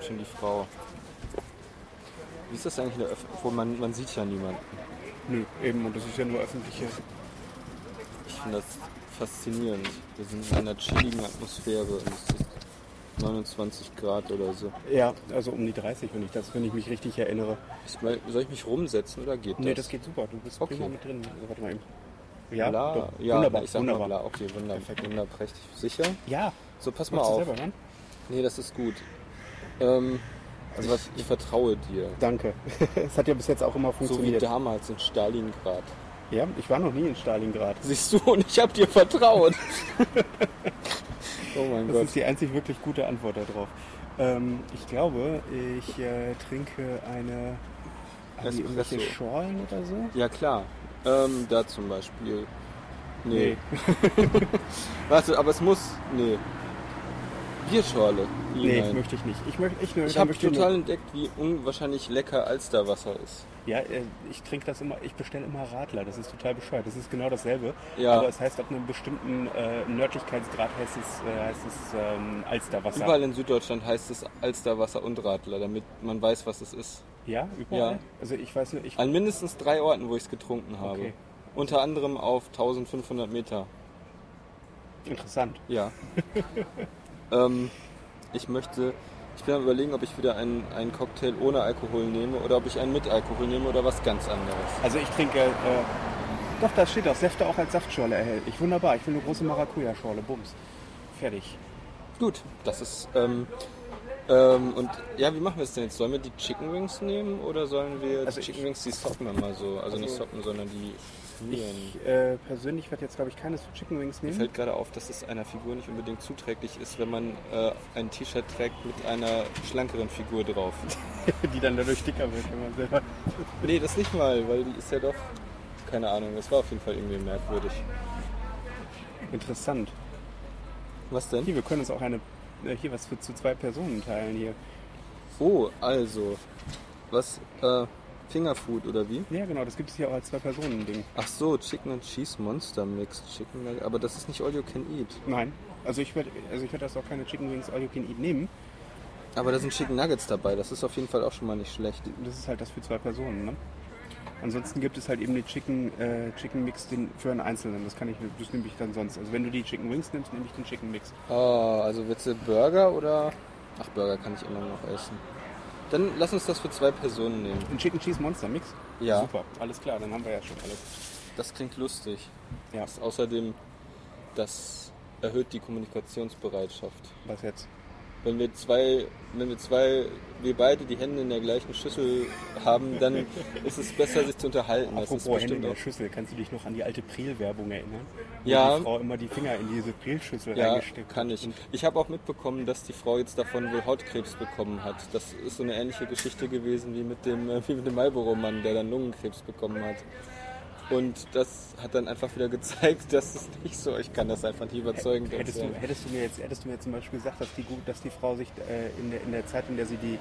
kommt schon die Frau. Wie ist das eigentlich in der Öff Wo man, man sieht ja niemanden. Nö, eben, und das ist ja nur öffentliche. Ich finde das faszinierend. Wir sind in einer chilligen Atmosphäre und es ist 29 Grad oder so. Ja, also um die 30, wenn ich das, wenn ich mich richtig erinnere. Soll ich mich rumsetzen oder geht das? Nee, das geht super. Du bist Okay. prima mit drin. Also, warte mal eben. Ja, Bla. ja wunderbar. ich sag wunderbar. mal bla. Okay, wunderbar. Perfekt. Wunderprächtig. Sicher? Ja, So, pass mal machst du auf. selber, ne? Nee, das ist gut. Ähm, also was, ich vertraue dir. Danke. Es hat ja bis jetzt auch immer So wie funktioniert. damals in Stalingrad. ja, ich war noch nie in Stalingrad. Siehst du, und ich habe dir vertraut. oh mein Das Gott. ist die einzig wirklich gute Antwort darauf. Ähm, ich glaube, ich äh, trinke eine. Irgendwelche Schorlen oder so? Ja klar. Ähm, da zum Beispiel. Nee. Nee. Warte, aber es muss. Nee. Bierschorle. Nee, Nein. möchte ich nicht. Ich, möchte, ich, Ich habe total entdeckt, wie unwahrscheinlich lecker Alsterwasser ist. Ja, äh, ich trinke das immer, ich bestelle immer Radler, das ist total bescheuert. Das ist genau dasselbe. Ja. Aber es heißt ab einem bestimmten äh, Nördlichkeitsgrad heißt es, äh, heißt es ähm, Alsterwasser. Überall in Süddeutschland heißt es Alsterwasser und Radler, damit man weiß, was es ist. Ja, überall. Ja. Also ich weiß nicht, ich. An mindestens drei Orten, wo ich es getrunken habe. Okay. Unter anderem auf 1500 Meter. Interessant. Ja. ähm, ich möchte. Ich bin am überlegen, ob ich wieder einen, einen Cocktail ohne Alkohol nehme oder ob ich einen mit Alkohol nehme oder was ganz anderes. Also ich trinke. Äh, doch, da steht auch Säfte auch als Saftschorle erhältlich. Wunderbar. Ich will eine große Maracuja-Schorle. Bums. Fertig. Gut, das ist. Ähm, ähm, und ja, wie machen wir es denn jetzt? Sollen wir die Chicken Wings nehmen oder sollen wir Also die Chicken Wings, die soppen wir mal so? Also, nicht Also- soppen, sondern die. Ich äh, persönlich werde jetzt, glaube ich, keines Chicken Wings Mir nehmen. fällt gerade auf, dass es einer Figur nicht unbedingt zuträglich ist, wenn man äh, ein T-Shirt trägt mit einer schlankeren Figur drauf. die dann dadurch dicker wird, wenn man selber. nee, das nicht mal, weil die ist ja doch. Keine Ahnung, das war auf jeden Fall irgendwie merkwürdig. Interessant. Was denn? Hier, wir können uns auch eine. äh, Hier was für zu zwei Personen teilen hier. Oh, also. Was? Äh, Fingerfood oder wie? Ja, genau, das gibt es hier auch als Zwei-Personen-Ding. Ach so, Chicken and Cheese Monster Mix. Chicken. Aber das ist nicht All You Can Eat. Nein. Also ich werde also ich werd das auch keine Chicken Wings All You Can Eat nehmen. Aber da sind Chicken Nuggets dabei. Das ist auf jeden Fall auch schon mal nicht schlecht. Das ist halt das für zwei Personen, ne? Ansonsten gibt es halt eben den Chicken, äh, Chicken Mix den, für einen Einzelnen. Das kann ich, das nehme ich dann sonst. Also wenn du die Chicken Wings nimmst, nehme ich den Chicken Mix. Oh, also willst du Burger oder. Ach, Burger kann ich immer noch essen. Dann lass uns das für zwei Personen nehmen. Den Chicken Cheese Monster Mix? Ja. Super, alles klar, dann haben wir ja schon alles. Das klingt lustig. Ja, Das außerdem, das erhöht die Kommunikationsbereitschaft. was jetzt? Wenn wir zwei, wenn wir zwei, wir beide die Hände in der gleichen Schüssel haben, dann ist es besser, sich zu unterhalten. Das ist Apropos Hände in der. Schüssel, kannst du dich noch an die alte Priel-Werbung erinnern? Wo Ja. die Frau immer die Finger in diese Priel-Schüssel Ja, reingesteckt kann ich. Ich habe auch mitbekommen, dass die Frau jetzt davon wohl Hautkrebs bekommen hat. Das ist so eine ähnliche Geschichte gewesen wie mit dem, äh, wie mit dem Marlboro-Mann, der dann Lungenkrebs bekommen hat. Und das hat dann einfach wieder gezeigt, dass es nicht so, ich kann das einfach nicht überzeugend Hättest du, hättest, du mir jetzt, hättest du mir zum Beispiel gesagt, dass die, dass die Frau sich äh, in, der, in der Zeit, in der sie die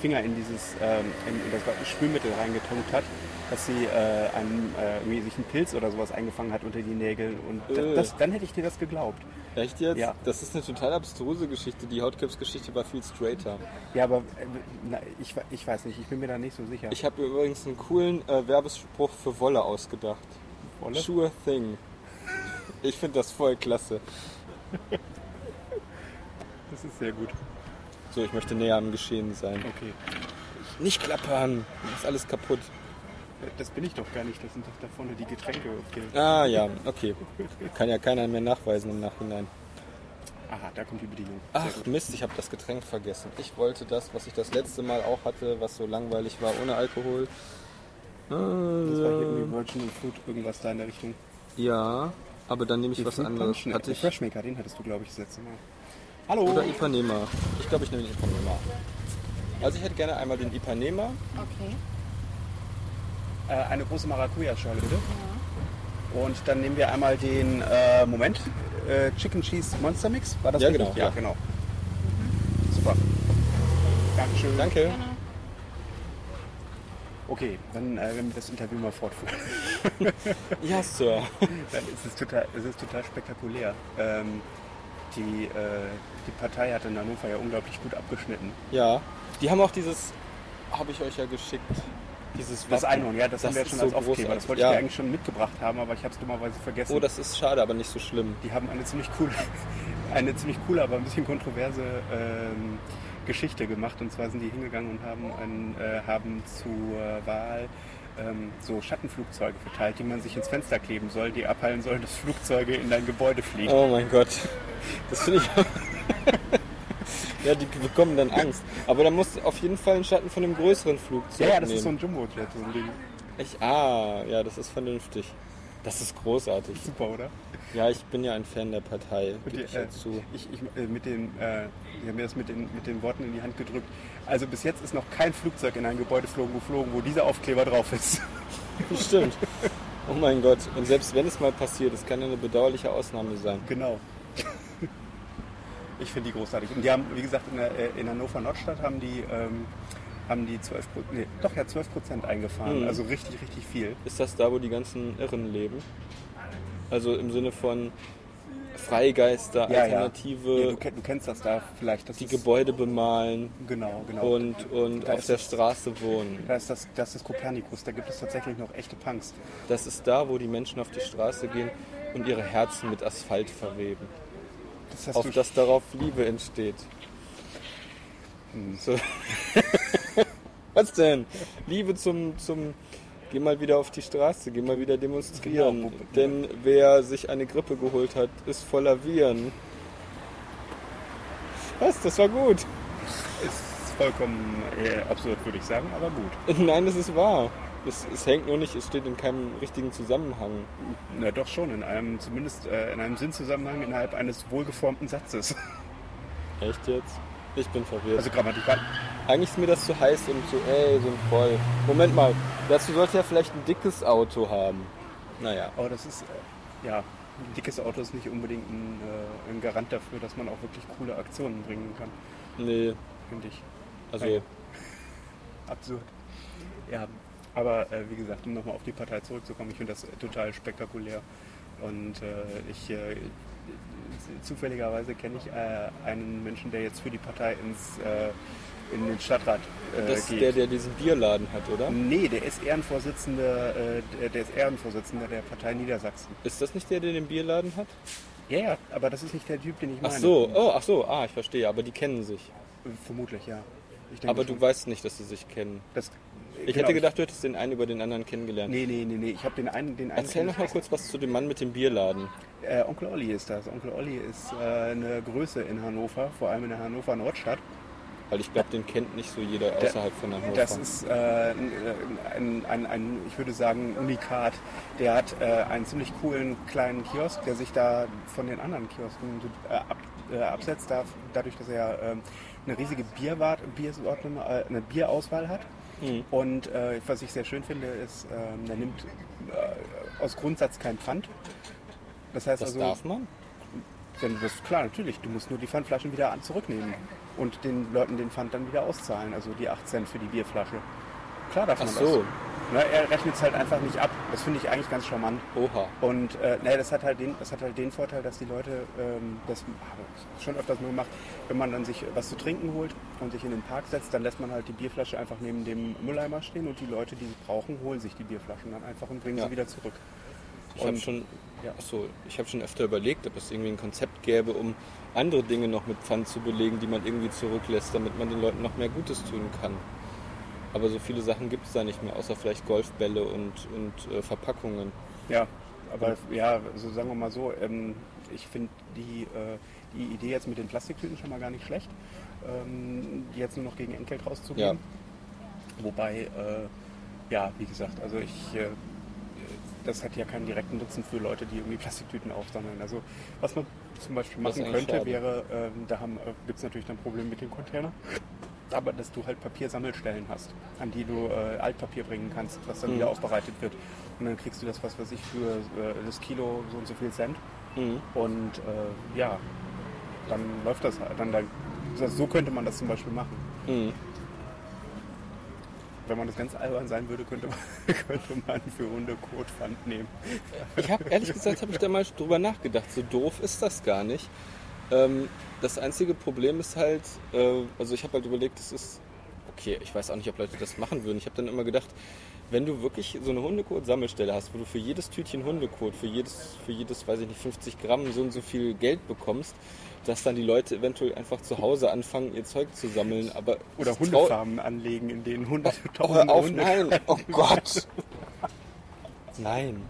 Finger in dieses ähm, in, in das Spülmittel reingetunkt hat, dass sie äh, einen, äh, irgendwie sich einen Pilz oder sowas eingefangen hat unter die Nägel und Äh. das, dann hätte ich dir das geglaubt. Echt jetzt? Ja. Das ist eine total abstruse Geschichte. Die Hautkrebsgeschichte war viel straighter. Ja, aber äh, na, ich, ich weiß nicht, ich bin mir da nicht so sicher. Ich habe übrigens einen coolen äh, Werbespruch für Wolle ausgedacht. Wolle? Sure thing. Ich finde das voll klasse. Das ist sehr gut. So, ich möchte näher am Geschehen sein. Okay. Nicht klappern, ist alles kaputt. Das bin ich doch gar nicht, das sind doch da vorne die Getränke. Okay. Ah ja, okay. Kann ja keiner mehr nachweisen im Nachhinein. Aha, da kommt die Bedienung. Sehr Ach gut. Mist, ich habe das Getränk vergessen. Ich wollte das, was ich das letzte Mal auch hatte, was so langweilig war, ohne Alkohol. Das war hier irgendwie Äh, Virgin Food, irgendwas da in der Richtung. ja, aber dann nehme ich was Fruit anderes. Punch? Hatte der ich, Freshmaker, den hattest du, glaube ich, das letzte Mal. Hallo! oder Ipanema. Ich glaube, ich nehme den Ipanema. Also ich hätte gerne einmal den Ipanema. Okay. Äh, eine große Maracuja-Schale, bitte. Und dann nehmen wir einmal den, äh, Moment, äh, Chicken Cheese Monster Mix. War das Ja, richtig? genau, Ja, ja. genau. Super. Dankeschön. Danke. Gerne. Okay, dann äh, wenn wir das Interview mal fortführen. Ja, Sir. Dann ist es total, es ist total spektakulär. Ähm, die, äh, die Partei hat in Hannover ja unglaublich gut abgeschnitten. Ja, die haben auch dieses, habe ich euch ja geschickt, dieses Das Wappen. Einhorn, ja, das, haben wir jetzt ist schon als so Aufkleber. großartig. Das wollte ja. ich dir eigentlich schon mitgebracht haben, aber ich habe es dummerweise vergessen. Oh, das ist schade, aber nicht so schlimm. die haben eine ziemlich coole, eine ziemlich coole, aber ein bisschen kontroverse ähm, Geschichte gemacht. Und zwar sind die hingegangen und haben, ein, äh, haben zur Wahl ähm, so Schattenflugzeuge verteilt, die man sich ins Fenster kleben soll, die abhalten sollen, dass Flugzeuge in dein Gebäude fliegen. Oh mein Gott. Das finde ich. ja, die bekommen dann Angst. Aber da muss auf jeden Fall ein Schatten von einem größeren Flugzeug Ja, ja, das nehmen. ist so ein Jumbo-Jet, so ein Ding. Echt? Ah, ja, das ist vernünftig. Das ist großartig. Super, oder? Ja, ich bin ja ein Fan der Partei, die, ich äh, zu. Ich, ich, äh, mit den, äh, mir das mit den, mit den Worten in die Hand gedrückt. Also bis jetzt ist noch kein Flugzeug in ein Gebäude geflogen, geflogen wo dieser Aufkleber drauf ist. Stimmt. Oh mein Gott. Und selbst wenn es mal passiert, es kann ja eine bedauerliche Ausnahme sein. Genau. Ich finde die großartig. Und die haben, wie gesagt, in, der, äh, in Hannover Nordstadt haben die, ähm, haben die 12 nee, doch ja 12 Prozent eingefahren. Mhm. Also richtig, richtig viel. Ist das da, wo die ganzen Irren leben? Also im Sinne von Freigeister, Ja, ja. Alternative, Ja, du, kenn- du kennst das da vielleicht. Das die ist, Gebäude bemalen Genau, genau. und, und Da auf der das- Straße wohnen. da ist das, das ist Kopernikus. Da gibt es tatsächlich noch echte Punks. Das ist da, wo die Menschen auf die Straße gehen und ihre Herzen mit Asphalt verweben. Das Auf das darauf Liebe entsteht. Hm. So. Was denn? Liebe zum, zum. Geh mal wieder auf die Straße, geh mal wieder demonstrieren. Genau. Denn wer sich eine Grippe geholt hat, ist voller Viren. Was? Das war gut. ist vollkommen äh, absurd, würde ich sagen, aber gut. Nein, das ist wahr. Es, es hängt nur nicht, es steht in keinem richtigen Zusammenhang. Na doch schon, in einem, zumindest äh, in einem Sinnzusammenhang innerhalb eines wohlgeformten Satzes. Echt jetzt? Ich bin verwirrt. Also grammatikal. Eigentlich ist mir das zu heiß und zu, ey, so voll. Moment mal, dazu sollte ja vielleicht ein dickes Auto haben. Naja. Aber das ist, äh, ja, ein dickes Auto ist nicht unbedingt ein, äh, ein Garant dafür, dass man auch wirklich coole Aktionen bringen kann, Nee, finde ich. also Naja. Absurd. Ja, aber äh, wie gesagt, um nochmal auf die Partei zurückzukommen, ich finde das total spektakulär. Und äh, ich, äh, zufälligerweise kenne ich äh, einen Menschen, der jetzt für die Partei ins, äh, in den Stadtrat äh, das ist geht. der, der diesen Bierladen hat, oder? Nee, der ist Ehrenvorsitzender, äh, der- der ist Ehrenvorsitzender der Partei Niedersachsen. Ist das nicht der, der den Bierladen hat? Ja, ja, aber das ist nicht der Typ, den ich meine. Ach so, oh, ach so, ah, ich verstehe, aber die kennen sich. Vermutlich, ja. Aber schon. du weißt nicht, dass sie sich kennen. Das, Ich genau, hätte gedacht, du hättest den einen über den anderen kennengelernt. Nee, nee, nee, nee. Ich habe den einen, den einen. Erzähl noch mal kurz was zu dem Mann mit dem Bierladen. Äh, Onkel Olli ist das. Onkel Olli ist äh, eine Größe in Hannover, vor allem in der Hannover Nordstadt. Weil ich glaube, den kennt nicht so jeder außerhalb von Hannover. Das ist äh, ein, ein, ein, ich würde sagen, Unikat. Der hat äh, einen ziemlich coolen kleinen Kiosk, der sich da von den anderen Kiosken äh, ab, äh, absetzt, da, dadurch, dass er ähm, eine riesige Bierwart, Biersorte, äh, eine Bierauswahl hat. Mhm. Und äh, was ich sehr schön finde, ist, ähm, er nimmt äh, aus Grundsatz kein Pfand. Das heißt das also, darf man? denn das ist klar, natürlich, du musst nur die Pfandflaschen wieder an zurücknehmen und den Leuten den Pfand dann wieder auszahlen, also die 8 Cent für die Bierflasche. Klar darf Ach man so, das. Na, er rechnet es halt einfach nicht ab. Das finde ich eigentlich ganz charmant. oha. Und äh, naja, das hat halt den, das hat halt den Vorteil, dass die Leute ähm, das habe ich schon öfters mal gemacht, wenn man dann sich was zu trinken holt und sich in den Park setzt, dann lässt man halt die Bierflasche einfach neben dem Mülleimer stehen und die Leute, die sie brauchen, holen sich die Bierflaschen dann einfach und bringen Ja. sie wieder zurück. Ich habe schon, ja. achso, ich habe schon öfter überlegt, ob es irgendwie ein Konzept gäbe, um andere Dinge noch mit Pfand zu belegen, die man irgendwie zurücklässt, damit man den Leuten noch mehr Gutes tun kann. Aber so viele Sachen gibt es da nicht mehr, außer vielleicht Golfbälle und, und äh, Verpackungen. Ja, aber ja, so sagen wir mal so, ähm, ich finde die, äh, die Idee jetzt mit den Plastiktüten schon mal gar nicht schlecht, ähm, die jetzt nur noch gegen Entgelt rauszugeben. Wobei, äh, ja, wie gesagt, also ich, äh, das hat ja keinen direkten Nutzen für Leute, die irgendwie Plastiktüten aufsammeln. Also was man zum Beispiel machen könnte, schade. wäre, ähm, da äh, gibt es natürlich dann Probleme mit den Containern, aber dass du halt Papiersammelstellen hast, an die du äh, Altpapier bringen kannst, was dann Mhm. wieder aufbereitet wird. Und dann kriegst du das, was weiß ich, für äh, das Kilo so und so viel Cent. Mhm. Und äh, ja, dann läuft das halt. Dann, dann, so könnte man das zum Beispiel machen. Mhm. Wenn man das ganz albern sein würde, könnte man, könnte man für Hunde Kotpfand nehmen. Ich habe ehrlich gesagt, habe ich da mal drüber nachgedacht. So doof ist das gar nicht. Ähm, das einzige Problem ist halt, äh, also ich habe halt überlegt, es ist, okay, ich weiß auch nicht, ob Leute das machen würden. Ich habe dann immer gedacht, wenn du wirklich so eine Hundekot-Sammelstelle hast, wo du für jedes Tütchen Hundekot, für jedes, für jedes, weiß ich nicht, 50 Gramm so und so viel Geld bekommst, dass dann die Leute eventuell einfach zu Hause anfangen, ihr Zeug zu sammeln. Aber Oder Hundefarmen anlegen, in denen Hunde oh, hör auf, Hunde nein, oh Gott. nein.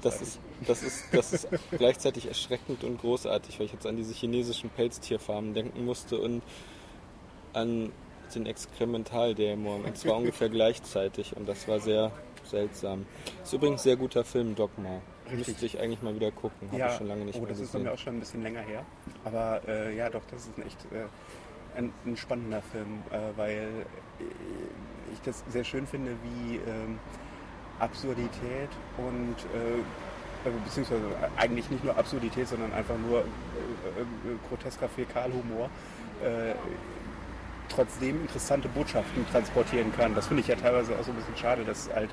Das ist, das, ist, das ist gleichzeitig erschreckend und großartig, weil ich jetzt an diese chinesischen Pelztierfarmen denken musste und an den Exkrementaldämon. Und zwar ungefähr gleichzeitig und das war sehr seltsam. Ist übrigens ein sehr guter Film, Dogma. Richtig. Müsste ich eigentlich mal wieder gucken. Habe ja. ich schon lange nicht oh, mehr das gesehen. ist mir auch schon ein bisschen länger her. Aber äh, ja, doch, das ist ein echt äh, ein, ein, spannender Film, äh, weil ich das sehr schön finde, wie ähm, Absurdität und äh, beziehungsweise eigentlich nicht nur Absurdität, sondern einfach nur äh, äh, grotesker Fäkalhumor äh, trotzdem interessante Botschaften transportieren kann. Das finde ich ja teilweise auch so ein bisschen schade, dass halt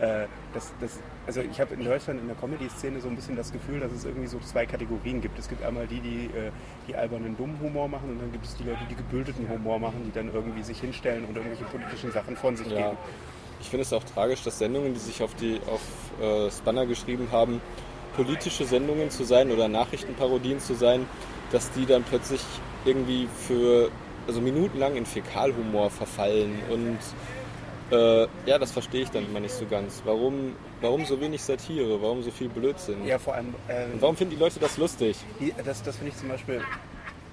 äh, das, das, also ich habe in Deutschland in der Comedy-Szene so ein bisschen das Gefühl, dass es irgendwie so zwei Kategorien gibt. Es gibt einmal die, die äh, die albernen dummen Humor machen und dann gibt es die Leute, die gebildeten Humor machen, die dann irgendwie sich hinstellen und irgendwelche politischen Sachen von sich ja. geben. Ich finde es auch tragisch, dass Sendungen, die sich auf die auf äh, Spanner geschrieben haben, politische Sendungen zu sein oder Nachrichtenparodien zu sein, dass die dann plötzlich irgendwie für also minutenlang in Fäkalhumor verfallen und äh, ja, das verstehe ich dann immer nicht so ganz. Warum, warum so wenig Satire? Warum so viel Blödsinn? Ja, vor allem. Ähm, und warum finden die Leute das lustig? Die, das das finde ich zum Beispiel.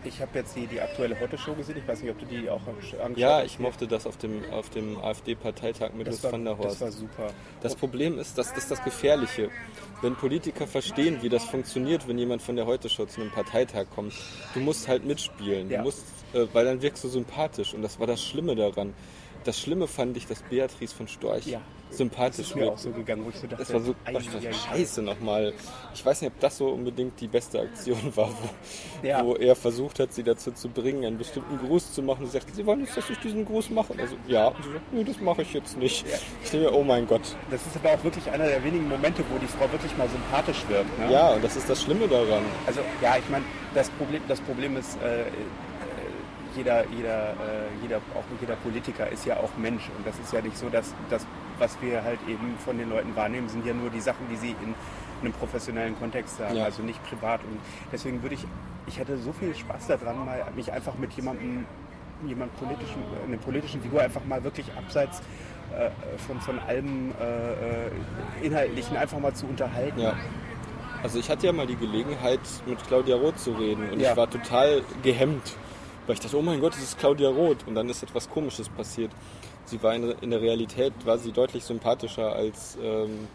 Ich habe jetzt die, die aktuelle Hotte-Show gesehen. Ich weiß nicht, ob du die auch angeschaut hast. Ja, ich mochte das auf dem, auf dem AfD-Parteitag mit Lutz van der Horst. Das war super. Das Problem ist, dass das ist das Gefährliche. Wenn Politiker verstehen, wie das funktioniert, wenn jemand von der Heute-Show zu einem Parteitag kommt, du musst halt mitspielen. Ja. Du musst, äh, weil dann wirkst du sympathisch. Und das war das Schlimme daran das Schlimme fand ich, dass Beatrice von Storch ja, sympathisch das ist mir auch so gegangen, wo ich so dachte, das war so ach, das scheiße nochmal. Ich weiß nicht, ob das so unbedingt die beste Aktion war, wo, ja. wo, er versucht hat, sie dazu zu bringen, einen bestimmten Gruß zu machen. Sie sagt, sie wollen jetzt, dass ich diesen Gruß mache. Also ja, und sie sagt, nee, das mache ich jetzt nicht. Ja. Ich denke oh mein Gott. Das ist aber auch wirklich einer der wenigen Momente, wo die Frau wirklich mal sympathisch wird. Ne? Ja, und das ist das Schlimme daran. Also ja, ich meine, das Problem, das Problem ist, äh, jeder, jeder, äh, jeder, auch jeder Politiker ist ja auch Mensch. Und das ist ja nicht so, dass das, was wir halt eben von den Leuten wahrnehmen, sind ja nur die Sachen, die sie in einem professionellen Kontext sagen, ja. also nicht privat. Und deswegen würde ich, ich hätte so viel Spaß daran, mal mich einfach mit jemandem, jemand politischen, eine politischen Figur einfach mal wirklich abseits äh, von, von allem äh, äh, Inhaltlichen einfach mal zu unterhalten. Ja. Also ich hatte ja mal die Gelegenheit, mit Claudia Roth zu reden und ja. ich war total gehemmt weil ich dachte, oh mein Gott, das ist Claudia Roth. Und dann ist etwas Komisches passiert. Sie war in, in der Realität, war sie deutlich sympathischer als, ähm,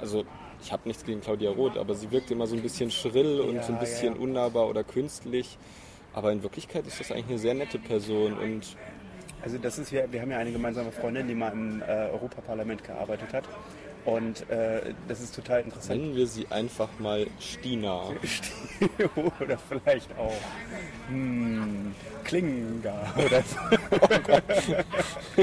also ich habe nichts gegen Claudia Roth, aber sie wirkte immer so ein bisschen schrill und ja, so ein bisschen ja. unnahbar oder künstlich. Aber in Wirklichkeit ist das eigentlich eine sehr nette Person und also das ist ja, wir haben ja eine gemeinsame Freundin, die mal im äh, Europaparlament gearbeitet hat. Und äh, das ist total interessant. Nennen wir sie einfach mal Stina. oder vielleicht auch hm, Klinga oder so.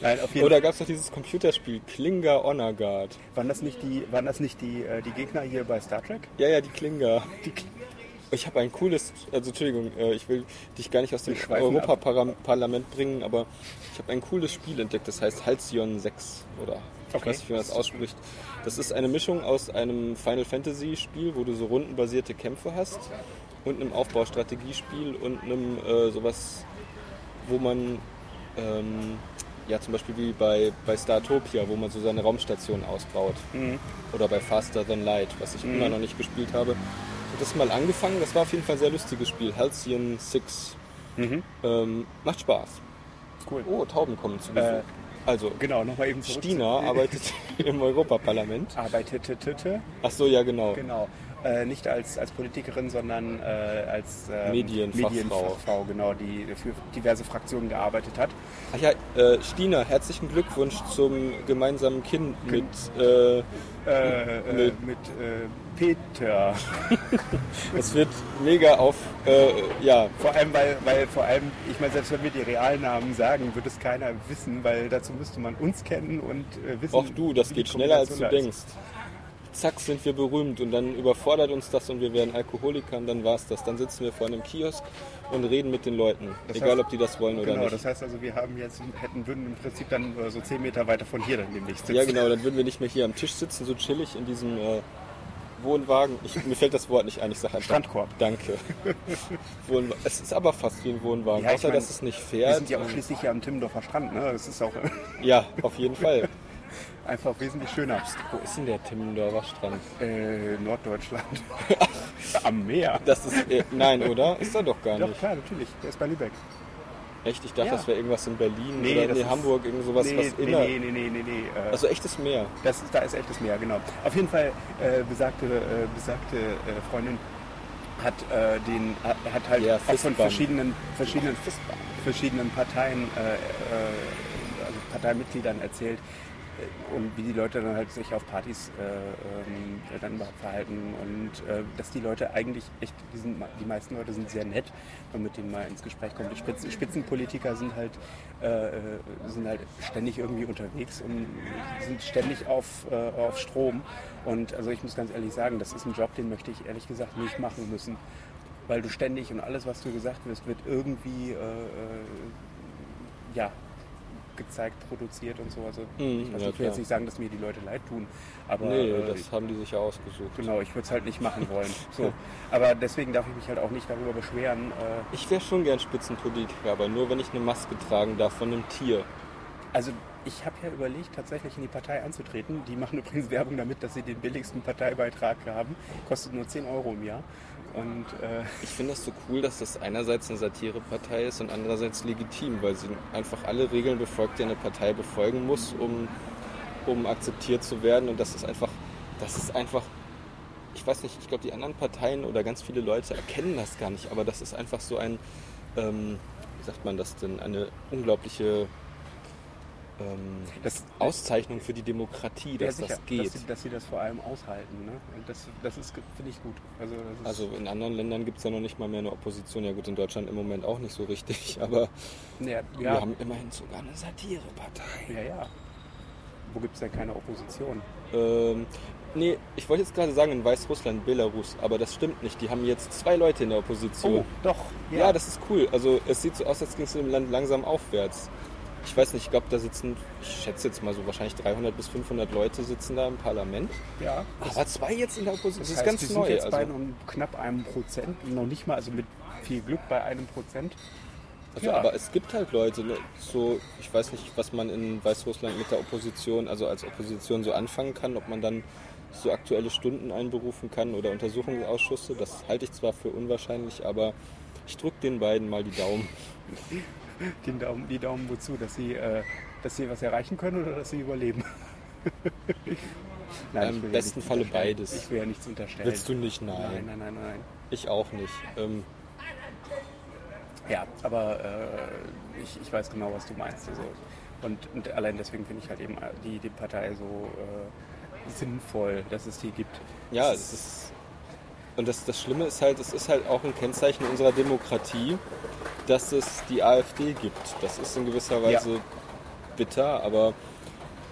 Nein, auf jeden oder gab es noch dieses Computerspiel Klinga Honor Guard? Waren das nicht die, waren das nicht die, äh, die Gegner hier bei Star Trek? Ja, ja, die Klinga. Die Klinga. Ich habe ein cooles, also Entschuldigung, äh, ich will dich gar nicht aus dem Europaparlament bringen, aber ich habe ein cooles Spiel entdeckt, das heißt Halcyon 6 oder okay. weiß nicht, wie man das ausspricht. Das ist eine Mischung aus einem Final Fantasy Spiel, wo du so rundenbasierte Kämpfe hast und einem Aufbaustrategiespiel und einem äh, sowas, wo man ähm, ja zum Beispiel wie bei, bei Startopia, wo man so seine Raumstation ausbaut. Mhm. Oder bei Faster Than Light, was ich mhm. immer noch nicht gespielt habe. Ich habe das mal angefangen, das war auf jeden Fall ein sehr lustiges Spiel. Halcyon 6. Mhm. Ähm, macht Spaß. Cool. Oh, Tauben kommen zu Besuch. Äh, also, genau, nochmal eben zurück Stina arbeitet im Europaparlament. Arbeitete. Ach so, ja, genau. Genau. Äh, nicht als, als Politikerin, sondern äh, als ähm, Medienfachfrau. Medienfachfrau, genau, die für diverse Fraktionen gearbeitet hat. Ach ja, äh, Stina, herzlichen Glückwunsch zum gemeinsamen Kind mit, äh, äh, äh, mit, mit Peter. es wird mega auf, ja. Vor allem, weil, weil vor allem, ich meine, selbst wenn wir die Realnamen sagen, wird es keiner wissen, weil dazu müsste man uns kennen und wissen. Auch du, das geht schneller als du denkst zack, sind wir berühmt und dann überfordert uns das und wir werden Alkoholiker und dann war es das. Dann sitzen wir vor einem Kiosk und reden mit den Leuten, Das egal heißt- ob die das wollen oder Genau, nicht. das heißt also, wir haben jetzt, hätten, würden im Prinzip dann äh, so 10 Meter weiter von hier dann demnächst sitzen. Ja, genau, dann würden wir nicht mehr hier am Tisch sitzen, so chillig in diesem äh, Wohnwagen. Ich, mir fällt das Wort nicht ein, ich sage einfach. Strandkorb. Danke. Es ist aber fast wie ein Wohnwagen, Ja, ich außer mein, dass es nicht Wir fährt. sind ja auch schließlich hier am Timmendorfer Strand, ne? Das ist auch ja, auf jeden Fall. Einfach wesentlich schöner. Wo ist denn der Timmendorfer Strand? Äh, Norddeutschland. am Meer. Das ist. Äh, nein, oder? Ist er doch gar Doch, nicht. klar, natürlich. Der ist bei Lübeck. Echt? Ich dachte, Ja. das wäre irgendwas in Berlin Nee, oder das nee, Hamburg, irgend sowas, nee, was nee, inner. nee, nee, nee, nee, nee. Äh, Also echtes Meer. das ist, da ist echtes Meer, genau. Auf jeden Fall, äh, besagte, äh, besagte äh, Freundin hat äh, den hat, hat halt Ja, auch von verschiedenen verschiedenen verschiedenen Parteien äh, also Parteimitgliedern erzählt äh, und wie die Leute dann halt sich auf Partys äh, ähm, dann verhalten und äh, dass die Leute eigentlich echt die, sind, die meisten Leute sind sehr nett wenn man mit denen mal ins Gespräch kommt. Die Spitzen, Spitzenpolitiker sind halt äh, äh, sind halt ständig irgendwie unterwegs und sind ständig auf, äh, auf Strom. Und also ich muss ganz ehrlich sagen das ist ein Job den möchte ich ehrlich gesagt nicht machen müssen weil du ständig und alles, was du gesagt wirst, wird irgendwie äh, äh, ja, gezeigt, produziert und so. Also Mhm, ich, weiß, ja, ich will jetzt nicht sagen, dass mir die Leute leid tun, aber Nee, äh, das haben die sich ja ausgesucht. genau, ich würde es halt nicht machen wollen. So. Aber deswegen darf ich mich halt auch nicht darüber beschweren. Äh, Ich wäre schon gern Spitzenpolitiker, aber nur wenn ich eine Maske tragen darf von einem Tier. also ich habe ja überlegt, tatsächlich in die Partei anzutreten. Die machen übrigens Werbung damit, dass sie den billigsten Parteibeitrag haben. Kostet nur 10 Euro im Jahr. Und äh, Ich finde das so cool, dass das einerseits eine Satirepartei ist und andererseits legitim, weil sie einfach alle Regeln befolgt, die eine Partei befolgen muss, um, um akzeptiert zu werden. Und das ist einfach, das ist einfach, ich weiß nicht, ich glaube, die anderen Parteien oder ganz viele Leute erkennen das gar nicht, aber das ist einfach so ein, ähm, wie sagt man das denn, eine unglaubliche ähm, das, Auszeichnung für die Demokratie, dass ja, sicher, das geht. Dass sie, dass sie das vor allem aushalten. Ne? Das, das ist, finde ich gut. Also, Also in anderen Ländern gibt es ja noch nicht mal mehr eine Opposition. Ja gut, in Deutschland im Moment auch nicht so richtig, aber ja, wir ja, haben immerhin sogar eine Satirepartei. ja, ja. Wo gibt es denn keine Opposition? Ähm, nee, ich wollte jetzt gerade sagen in Weißrussland, Belarus, aber das stimmt nicht. Die haben jetzt zwei Leute in der Opposition. Oh, doch. ja. das ist cool. Also es sieht so aus, als ging es im Land langsam aufwärts. Ich weiß nicht, ich glaube, da sitzen, ich schätze jetzt mal so wahrscheinlich 300 bis 500 Leute sitzen da im Parlament. ja. Aber zwei jetzt in der Opposition, das, Das, ist heißt, ganz die neu. sind jetzt also. bei einem, knapp einem Prozent, noch nicht mal, also mit viel Glück bei einem Prozent. Also, Ja. aber es gibt halt Leute, ne, so, ich weiß nicht, was man in Weißrussland mit der Opposition, also als Opposition so anfangen kann, ob man dann so aktuelle Stunden einberufen kann oder Untersuchungsausschüsse. Das halte ich zwar für unwahrscheinlich, aber ich drücke den beiden mal die Daumen. Den Daumen, die Daumen wozu? Dass sie, äh, dass sie was erreichen können oder dass sie überleben? Im ich will besten nichts Falle beides. Ich will ja nichts unterstellen. Willst du nicht? Nein. Nein, nein, nein, nein. Ich auch nicht. Ähm, Ja, aber äh, ich, ich weiß genau, was du meinst. Also, und, und allein deswegen finde ich halt eben die, die Partei so äh, sinnvoll, dass es die gibt. ja, es ist. Und das, das Schlimme ist halt, es ist halt auch ein Kennzeichen unserer Demokratie, dass es die AfD gibt. Das ist in gewisser Weise bitter, aber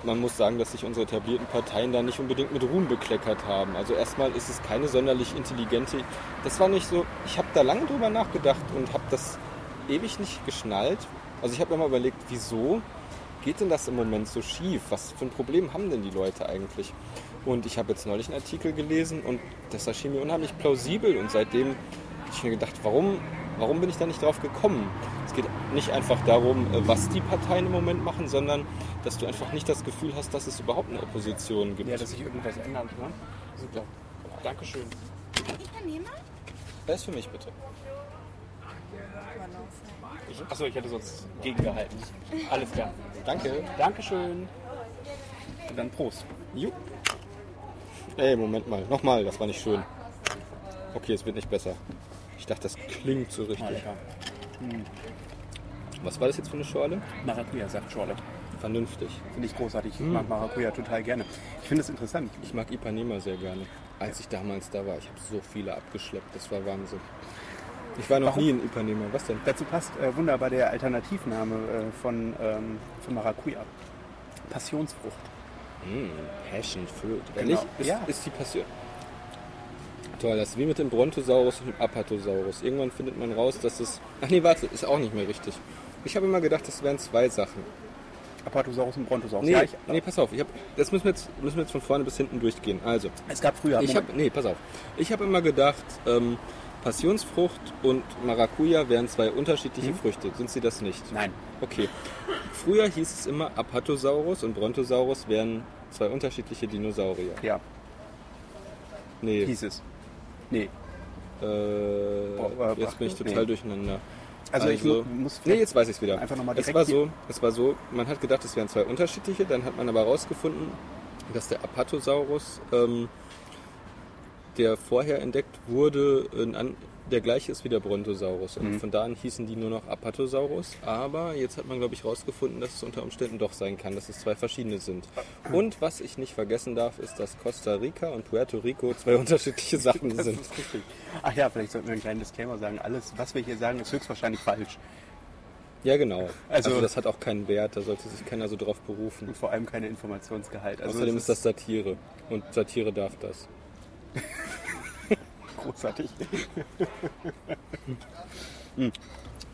man muss sagen, dass sich unsere etablierten Parteien da nicht unbedingt mit Ruhm bekleckert haben. Also erstmal ist es keine sonderlich intelligente. Das war nicht so. Ich habe da lange drüber nachgedacht und habe das ewig nicht geschnallt. Also ich habe mir mal überlegt, wieso geht denn das im Moment so schief? Was für ein Problem haben denn die Leute eigentlich? Und ich habe jetzt neulich einen Artikel gelesen und das erschien mir unheimlich plausibel und seitdem habe ich mir gedacht, warum, warum bin ich da nicht drauf gekommen? Es geht nicht einfach darum, äh, was die Parteien im Moment machen, sondern dass du einfach nicht das Gefühl hast, dass es überhaupt eine Opposition gibt. Ja, dass sich irgendwas ändert. Ne? Super. Dankeschön. Das ist für mich bitte. Achso, ich hätte sonst gegengehalten. Alles klar. Danke. Dankeschön. Und dann Prost. Jupp. Ey, Moment mal. Nochmal, das war nicht schön. Okay, es wird nicht besser. Ich dachte, das klingt so Ah, richtig. lecker. Was war das jetzt für eine Schorle? Maracuja-Saftschorle. Vernünftig. Finde ich großartig. Ich mag Maracuja total gerne. Ich finde es interessant. Ich mag Ipanema sehr gerne. Als ich damals da war, ich habe so viele abgeschleppt. Das war Wahnsinn. Ich war noch Warum? nie in Ipanema. Was denn? Dazu passt äh, wunderbar der Alternativname äh, von, ähm, von Maracuja. Passionsfrucht. Hm, Passion Fruit. Genau. ist, Ja. ist die Passion. Toll, das ist wie mit dem Brontosaurus und dem Apatosaurus. Irgendwann findet man raus, dass es. Ach nee, warte, ist auch nicht mehr richtig. Ich habe immer gedacht, das wären zwei Sachen. Apatosaurus und Brontosaurus. Nee, Ja, ich, nee pass auf. Ich hab, das müssen wir, jetzt, müssen wir jetzt von vorne bis hinten durchgehen. Also, es gab früher. ich habe, nee, pass auf. Ich habe immer gedacht, ähm, Passionsfrucht und Maracuja wären zwei unterschiedliche Früchte. Sind sie das nicht? Nein. Okay. Früher hieß es immer Apatosaurus und Brontosaurus wären zwei unterschiedliche Dinosaurier. Ja, Nee, hieß es. Nee. äh, Boah, jetzt bin ich nee. total durcheinander. Also, ich mu- muss Nee, jetzt weiß ich es wieder. einfach noch mal es direkt war so, es war so, man hat gedacht, es wären zwei unterschiedliche, dann hat man aber herausgefunden, dass der Apatosaurus, ähm, der vorher entdeckt wurde, an, der gleiche ist wie der Brontosaurus. Mhm. Und von da an hießen die nur noch Apatosaurus. Aber jetzt hat man, glaube ich, herausgefunden, dass es unter Umständen doch sein kann, dass es zwei verschiedene sind. Und was ich nicht vergessen darf, ist, dass Costa Rica und Puerto Rico zwei unterschiedliche Sachen Das sind. ist richtig. Ach ja, vielleicht sollten wir einen kleinen Disclaimer sagen. Alles, was wir hier sagen, ist höchstwahrscheinlich falsch. Ja, genau. Also- Also, das hat auch keinen Wert, da sollte sich keiner so drauf berufen. Und vor allem keine Informationsgehalt. Also Außerdem ist das Satire. Und Satire darf das. großartig. Hm.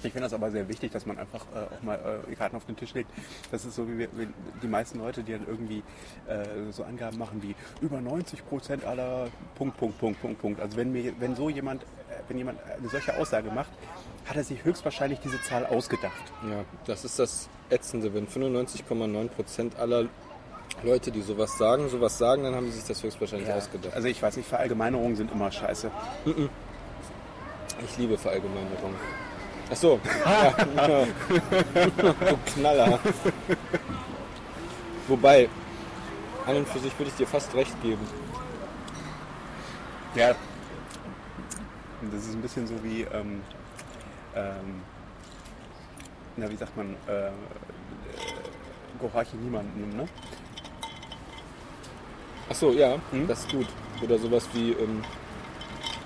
Ich finde das aber sehr wichtig, dass man einfach äh, auch mal äh, Karten auf den Tisch legt. Das ist so wie, wir, wie die meisten Leute, die dann irgendwie äh, so Angaben machen wie über 90 Prozent aller Punkt, Punkt, Punkt, Punkt, Punkt. Also wenn mir, wenn so jemand, äh, wenn jemand eine solche Aussage macht, hat er sich höchstwahrscheinlich diese Zahl ausgedacht. Ja, das ist das Ätzende. Wenn 95,9% aller Leute, die sowas sagen, sowas sagen, dann haben sie sich das höchstwahrscheinlich ausgedacht. Also ich weiß nicht, Verallgemeinerungen sind immer scheiße. Ich liebe Verallgemeinerung. Ach so. Ja, ja. du Knaller. Wobei, an und für sich würde ich dir fast recht geben. Ja. Das ist ein bisschen so wie, ähm, ähm, na wie sagt man, äh, äh, gehorche niemandem, ne? Ach so, ja, Hm? das ist gut. Oder sowas wie, ähm,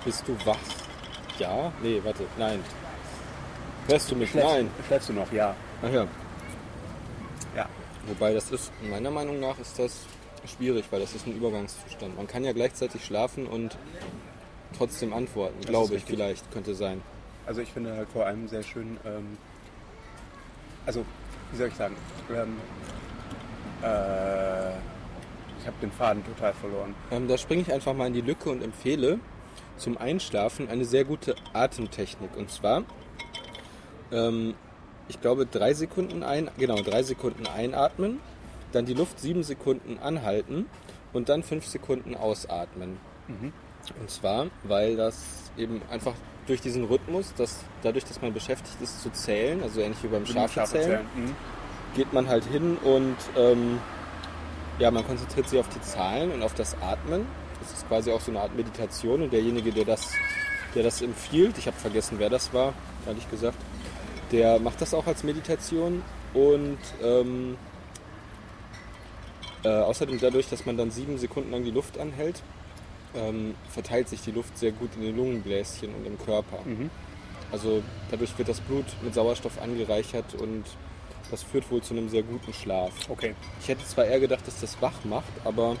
bist du wach? Ja? Nee, warte, nein. Hörst du mich? Schläfst, Nein. Schläfst du noch? Ja. Ach ja. Ja. Wobei das ist, meiner Meinung nach ist das schwierig, weil das ist ein Übergangszustand. Man kann ja gleichzeitig schlafen und trotzdem antworten, glaube ich vielleicht, könnte sein. Also ich finde halt vor allem sehr schön, ähm, also wie soll ich sagen, ähm, äh, ich habe den Faden total verloren. Ähm, da springe ich einfach mal in die Lücke und empfehle zum Einschlafen eine sehr gute Atemtechnik. Und zwar, ähm, ich glaube, drei Sekunden ein, genau, drei Sekunden einatmen, dann die Luft sieben Sekunden anhalten und dann fünf Sekunden ausatmen. Und zwar, weil das eben einfach durch diesen Rhythmus, dass dadurch, dass man beschäftigt ist zu zählen, also ähnlich wie beim Schafezählen, Mhm. geht man halt hin und ähm, ja, man konzentriert sich auf die Zahlen und auf das Atmen. Das ist quasi auch so eine Art Meditation und derjenige, der das, der das empfiehlt, ich habe vergessen, wer das war, ehrlich gesagt, der macht das auch als Meditation und ähm, äh, außerdem dadurch, dass man dann sieben Sekunden lang die Luft anhält, ähm, verteilt sich die Luft sehr gut in den Lungenbläschen und im Körper. Mhm. Also dadurch wird das Blut mit Sauerstoff angereichert und das führt wohl zu einem sehr guten Schlaf. Okay. Ich hätte zwar eher gedacht, dass das wach macht, aber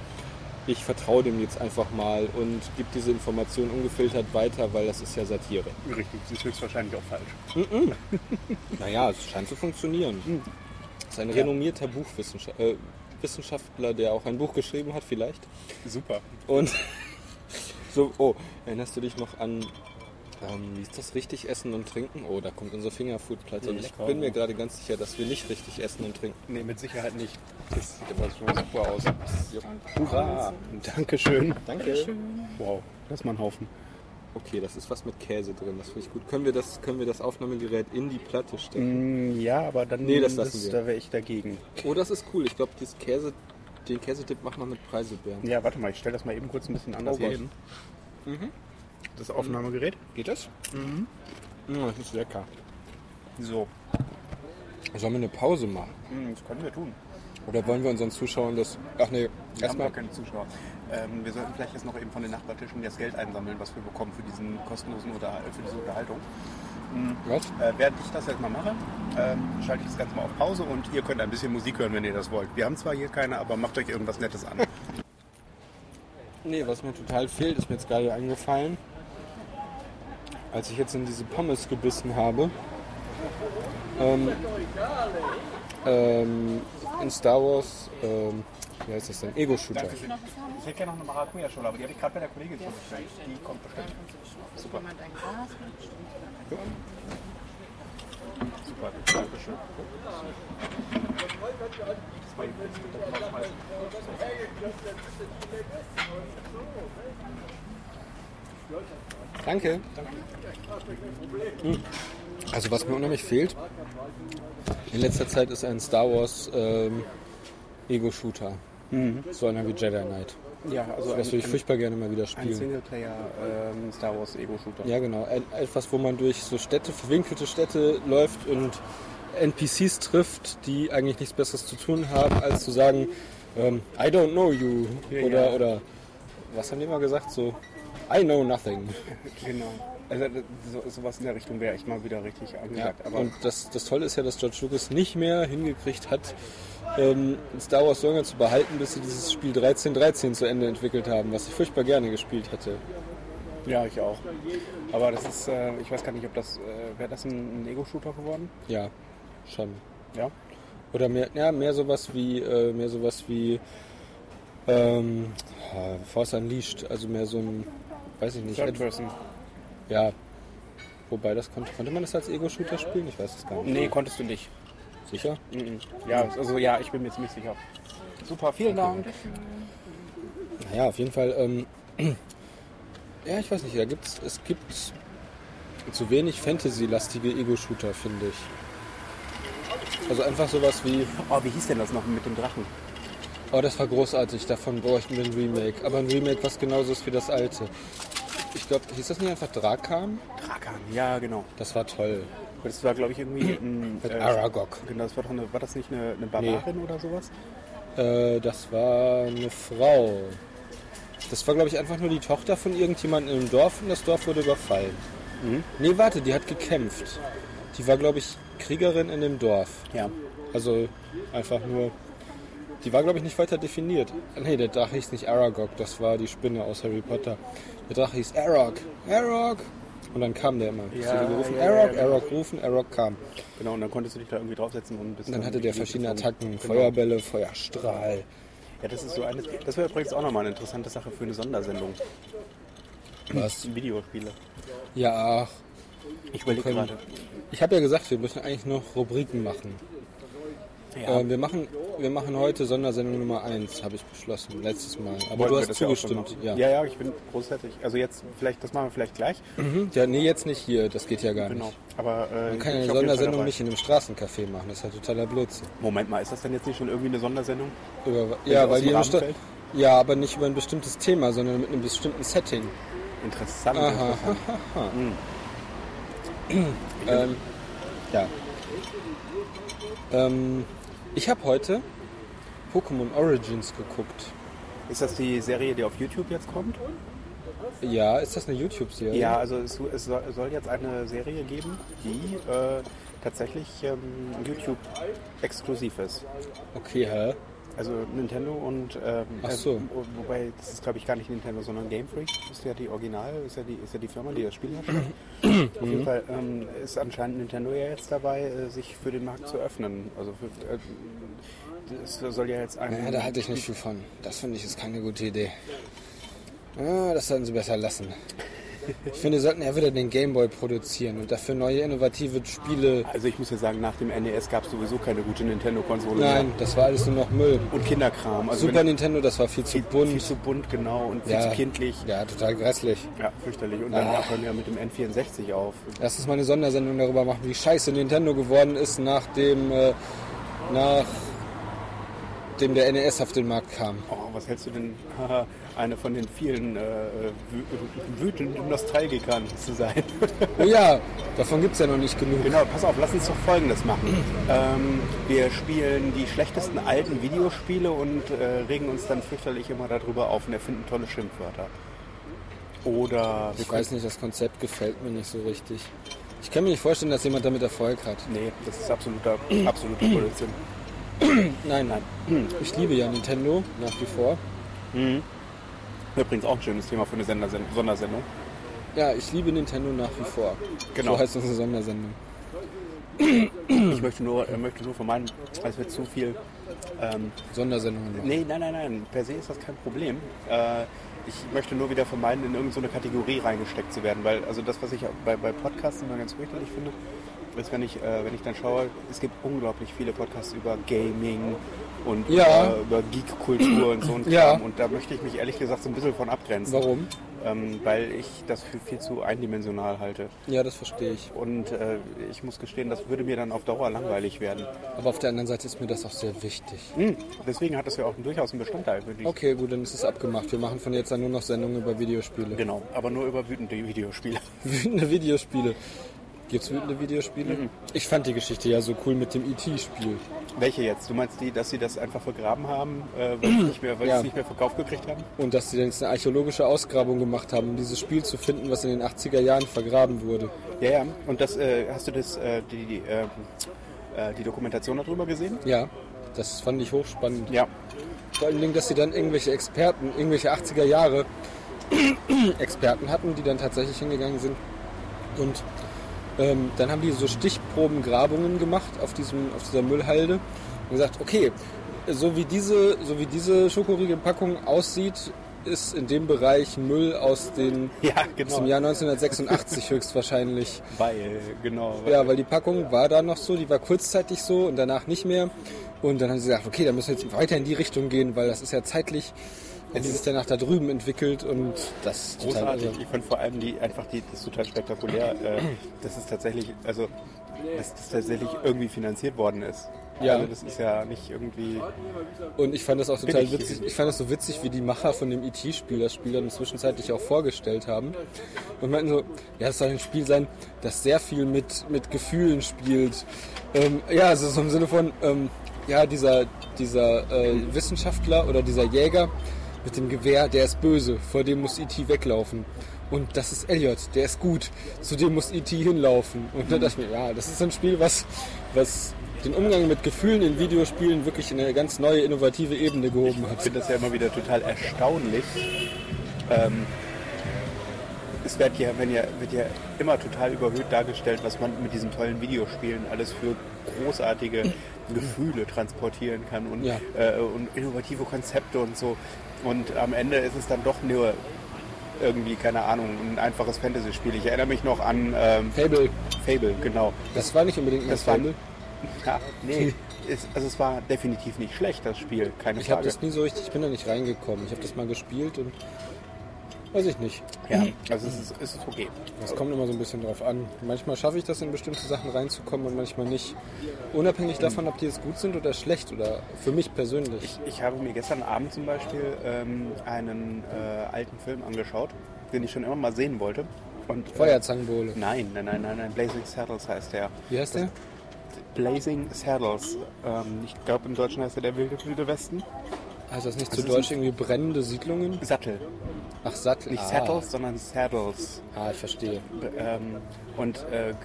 ich vertraue dem jetzt einfach mal und gebe diese Information ungefiltert weiter, weil das ist ja Satire. Richtig, das ist höchstwahrscheinlich auch falsch. Naja, es scheint zu funktionieren. Das ist ein renommierter Buchwissenschaftler, äh, Wissenschaftler, der auch ein Buch geschrieben hat vielleicht. Super. Und so, oh, erinnerst du dich noch an, ähm, wie ist das, richtig essen und trinken? Oh, da kommt unsere Fingerfood-Platte. Und ich Lecker. bin mir gerade ganz sicher, dass wir nicht richtig essen und trinken. Nee, mit Sicherheit nicht. Das sieht aber schon super aus. Hurra! Dankeschön. Danke. Wow, das ist mal ein Haufen. Okay, das ist was mit Käse drin, das finde ich gut. Können wir das, können wir das Aufnahmegerät in die Platte stecken? Mm, ja, aber dann Nee, das lassen wir. da wäre ich dagegen. Oh, das ist cool. Ich glaube, dieses Käse, den Käsetipp machen wir mit Preiselbeeren. Ja, warte mal, ich stelle das mal eben kurz ein bisschen anders Oh hier Gott. Das Aufnahmegerät. Geht das? Mhm. das ist lecker. So, Sollen wir eine Pause machen? Mm, das können wir tun. Oder wollen wir unseren Zuschauern das... Ach nee, Wir haben erstmal... keine Zuschauer. Ähm, wir sollten vielleicht jetzt noch eben von den Nachbartischen das Geld einsammeln, was wir bekommen für diesen kostenlosen Unterhalt, für diese Unterhaltung. Was? Äh, während ich das jetzt mal mache, ähm, schalte ich das Ganze mal auf Pause und ihr könnt ein bisschen Musik hören, wenn ihr das wollt. Wir haben zwar hier keine, aber macht euch irgendwas Nettes an. Nee, was mir total fehlt, ist mir jetzt gerade eingefallen. Als ich jetzt in diese Pommes gebissen habe. Ähm, ähm, in Star Wars, ähm, wie heißt das denn? Ego-Shooter. Ich hätte gerne noch eine Maracuja-Schule, aber die habe ich gerade bei der Kollegin schon bestellt. Die kommt bestimmt. Super. Mit? Super. Dankeschön. Das war jetzt bitte rausschmeißen. Danke. Hm. Also was mir unheimlich fehlt, in letzter Zeit ist ein Star Wars ähm, Ego-Shooter. So einer wie Jedi Knight. Ja, also Das würde ich ein, furchtbar gerne mal wieder ein spielen. Singleplayer ähm, Star Wars Ego-Shooter. Ja, genau. Ein- Etwas, wo man durch so Städte, verwinkelte Städte läuft und NPCs trifft, die eigentlich nichts Besseres zu tun haben, als zu sagen, ähm, I don't know you. Ja, Oder, ja. oder, was haben die immer gesagt? So, I know nothing. Genau. Also so, sowas in der Richtung wäre echt mal wieder richtig Ja, angesagt. aber und das, das Tolle ist ja, dass George Lucas nicht mehr hingekriegt hat, ähm, Star Wars so lange zu behalten, bis sie dieses Spiel 1313 zu Ende entwickelt haben, was ich furchtbar gerne gespielt hätte. ja, ich auch. Aber das ist, äh, ich weiß gar nicht, ob das, äh, wäre das ein, ein Ego-Shooter geworden? Ja, schon. Ja. Oder mehr, ja, mehr sowas wie, äh, mehr sowas wie ähm, ja, Force Unleashed, also mehr so ein, weiß ich nicht, Third Person. ja. Wobei das konnte, konnte man das als Ego-Shooter spielen? Ich weiß es gar nicht. Nee, konntest du nicht. Sicher? Mhm. Ja, also ja, ich bin mir ziemlich sicher. Super, vielen Dank. Naja, auf jeden Fall. Ähm, ja, ich weiß nicht, da gibt's, es gibt zu wenig Fantasy-lastige Ego-Shooter, finde ich. Also einfach sowas wie, Oh, wie hieß denn das noch mit dem Drachen? Oh, das war großartig, davon bräuchten wir ein Remake. Aber ein Remake, was genauso ist wie das alte. Ich glaube, hieß das nicht einfach Drakan? Drakan, ja, genau. Das war toll. Das war, glaube ich, irgendwie ein. Mit Aragog. Genau, das war, doch eine, war das nicht eine, eine Barbarin oder sowas? Äh, das war eine Frau. Das war, glaube ich, einfach nur die Tochter von irgendjemandem im Dorf und das Dorf wurde überfallen. Nee, warte, die hat gekämpft. Die war, glaube ich, Kriegerin in dem Dorf. Ja. Also einfach nur. Die war, glaube ich, nicht weiter definiert. Nee, der Drache hieß nicht Aragog, das war die Spinne aus Harry Potter. Der Drache hieß Arag. Arag! Und dann kam der immer. Ja, hat gerufen, ja, ja, Arag, genau. Arag rufen, Arag kam. Genau, und dann konntest du dich da irgendwie draufsetzen und bist Und dann hatte der verschiedene Attacken, Genau. Feuerbälle, Feuerstrahl. Ja, das ist so eines. Das wäre übrigens auch nochmal eine interessante Sache für eine Sondersendung. Was? Videospiele. Ja, ach, Ich überlege gerade. Ich habe ja gesagt, wir müssen eigentlich noch Rubriken machen. Ja. Äh, wir, machen wir machen heute Sondersendung Nummer 1, habe ich beschlossen, letztes Mal. Aber Wollten du hast zugestimmt. Ja. ja, ja, ich bin großartig. Also jetzt, vielleicht, das machen wir vielleicht gleich. Mhm. ja, nee, jetzt nicht hier, das geht ja gar Genau. nicht. Aber äh, Man kann ja eine Sondersendung nicht in einem Straßencafé machen, das ist ja totaler Blödsinn. Moment mal, ist das denn jetzt nicht schon irgendwie eine Sondersendung? Über, ja, weil die ja, aber nicht über ein bestimmtes Thema, sondern mit einem bestimmten Setting. Interessant. Aha, interessant. Ähm, ja. Ähm, ich habe heute Pokémon Origins geguckt. Ist das die Serie, die auf YouTube jetzt kommt? Ja, ist das eine YouTube-Serie? Ja, also es, es soll jetzt eine Serie geben, die äh, tatsächlich ähm, YouTube exklusiv ist. Okay, hä? Also Nintendo und ähm, Ach so. äh, wobei das ist glaube ich gar nicht Nintendo, sondern Game Freak ist ja die Original, ist ja die, ist ja die Firma, die das Spiel hat. Auf jeden Fall ähm, ist anscheinend Nintendo ja jetzt dabei, äh, sich für den Markt zu öffnen. Also für, äh, es soll ja jetzt ein Ja, da halte ich nicht viel von. Das finde ich ist keine gute Idee. Ah, das sollten sie besser lassen. Ich finde, sie sollten ja wieder den Gameboy produzieren und dafür neue innovative Spiele. Also ich muss ja sagen, nach dem NES gab es sowieso keine gute Nintendo-Konsole Nein, mehr. das war alles nur noch Müll. Und Kinderkram. Also Super Nintendo, das war viel zu viel, bunt. Viel zu bunt, genau. Und viel Ja. zu kindlich. Ja, total grässlich. Ja, fürchterlich. Und dann Ah. hören wir ja mit dem N64 auf. Lass uns mal eine Sondersendung darüber machen, wie scheiße Nintendo geworden ist, nachdem äh, nach dem der NES auf den Markt kam. Oh, was hältst du denn, haha, eine von den vielen äh, wü- wütenden Nostalgikern zu sein? Oh ja, davon gibt es ja noch nicht genug. genau, pass auf, lass uns doch Folgendes machen. Ähm, wir spielen die schlechtesten alten Videospiele und äh, regen uns dann fürchterlich immer darüber auf und erfinden tolle Schimpfwörter. Oder Ich weiß nicht, das Konzept gefällt mir nicht so richtig. Ich kann mir nicht vorstellen, dass jemand damit Erfolg hat. Nee, das ist absoluter, absoluter Blödsinn. Nein, nein. Ich liebe ja Nintendo nach wie vor. Übrigens auch ein schönes Thema für eine Sondersendung. Ja, ich liebe Nintendo nach wie vor. Genau. So heißt unsere Sondersendung. Ich möchte nur, äh, möchte nur vermeiden, als wir zu viel. Ähm, Sondersendungen machen. nee, nein, nein, nein. Per se ist das kein Problem. Äh, ich möchte nur wieder vermeiden, in irgendeine Kategorie reingesteckt zu werden. Weil, also das, was ich bei, bei Podcasts immer ganz fürchterlich finde, ist, wenn ich, äh, wenn ich dann schaue, es gibt unglaublich viele Podcasts über Gaming und Ja. äh, über Geek-Kultur und so ein. Ja. Und da möchte ich mich ehrlich gesagt so ein bisschen von abgrenzen. Warum? Ähm, weil ich das für viel zu eindimensional halte. Ja, das verstehe ich. Und äh, ich muss gestehen, das würde mir dann auf Dauer langweilig werden. Aber auf der anderen Seite ist mir das auch sehr wichtig. Hm, deswegen hat das ja auch durchaus einen Bestandteil, Okay, gut, dann ist es abgemacht. Wir machen von jetzt an nur noch Sendungen über Videospiele. Genau, aber nur über wütende Videospiele. Wütende Videospiele. Gibt's wütende Videospiele? Ich fand die Geschichte ja so cool mit dem E.T.-Spiel. Welche jetzt? Du meinst die, dass sie das einfach vergraben haben, äh, weil, sie nicht mehr, weil Ja. es nicht mehr verkauft gekriegt haben? Und dass sie dann jetzt eine archäologische Ausgrabung gemacht haben, um dieses Spiel zu finden, was in den 80er Jahren vergraben wurde. Ja, ja. Und das, äh, hast du das, äh, die, die, ähm, äh, die Dokumentation darüber gesehen? Ja, das fand ich hochspannend. Ja. Vor allen Dingen, dass sie dann irgendwelche Experten, irgendwelche 80er Jahre Experten hatten, die dann tatsächlich hingegangen sind. Und ähm, dann haben die so Stichprobengrabungen gemacht auf, diesem, auf dieser Müllhalde und gesagt, okay, so wie diese, so wie diese Schokoriegelpackung aussieht, ist in dem Bereich Müll aus, den, Ja, aus genau. dem Jahr 1986 höchstwahrscheinlich. Weil, genau. Weil, Ja, weil die Packung war da noch so, die war kurzzeitig so und danach nicht mehr. Und dann haben sie gesagt, okay, dann müssen wir jetzt weiter in die Richtung gehen, weil das ist ja zeitlich, hat sich danach da drüben entwickelt und das ist total Großartig. irre. Ich fand vor allem die einfach die das ist total spektakulär, äh, dass es tatsächlich, also dass das tatsächlich irgendwie finanziert worden ist. Ja. Also das ist ja nicht irgendwie. Und ich fand das auch total witzig. Ich fand das so witzig, wie die Macher von dem E.T.-Spiel das Spiel dann zwischenzeitlich auch vorgestellt haben. Und meinten so, ja, es soll ein Spiel sein, das sehr viel mit, mit Gefühlen spielt. Ähm, ja, also so im Sinne von, ähm, ja, dieser, dieser äh, Wissenschaftler oder dieser Jäger mit dem Gewehr, der ist böse, vor dem muss E.T. weglaufen. Und das ist Elliot, der ist gut, zu dem muss E.T. hinlaufen. Und dann dachte ich mir, ja, das ist ein Spiel, was, was den Umgang mit Gefühlen in Videospielen wirklich in eine ganz neue, innovative Ebene gehoben Ich hat. finde das ja immer wieder total erstaunlich. Ähm, es wird ja, wenn ja, wird ja immer total überhöht dargestellt, was man mit diesen tollen Videospielen alles für großartige Gefühle transportieren kann und, Ja. äh, und innovative Konzepte und so. Und am Ende ist es dann doch nur irgendwie, keine Ahnung, ein einfaches Fantasy-Spiel. Ich erinnere mich noch an ähm, Fable, Fable, genau. das war nicht unbedingt ein Das war- Fable. Ja, nee, es, also es war definitiv nicht schlecht, das Spiel, keine Ich habe Frage. das nie so richtig, ich bin da nicht reingekommen. Ich habe das mal gespielt und weiß ich nicht. Ja, also es ist, es ist okay. Das kommt immer so ein bisschen drauf an. Manchmal schaffe ich das, in bestimmte Sachen reinzukommen und manchmal nicht. Unabhängig davon, ob die jetzt gut sind oder schlecht oder für mich persönlich. Ich habe mir gestern Abend zum Beispiel ähm, einen äh, alten Film angeschaut, den ich schon immer mal sehen wollte. Und, äh, Feuerzangenbowle. Nein, nein, nein, nein, nein, Blazing Saddles heißt der. Wie heißt der? Blazing Saddles. Ähm, ich glaube im Deutschen heißt er der wilde, wilde Westen. Heißt das nicht Das zu Deutsch irgendwie brennende Siedlungen? Sattel. Ach, Sattel. Nicht ah. Saddles, sondern Saddles. Ah, ich verstehe. Ähm, und äh,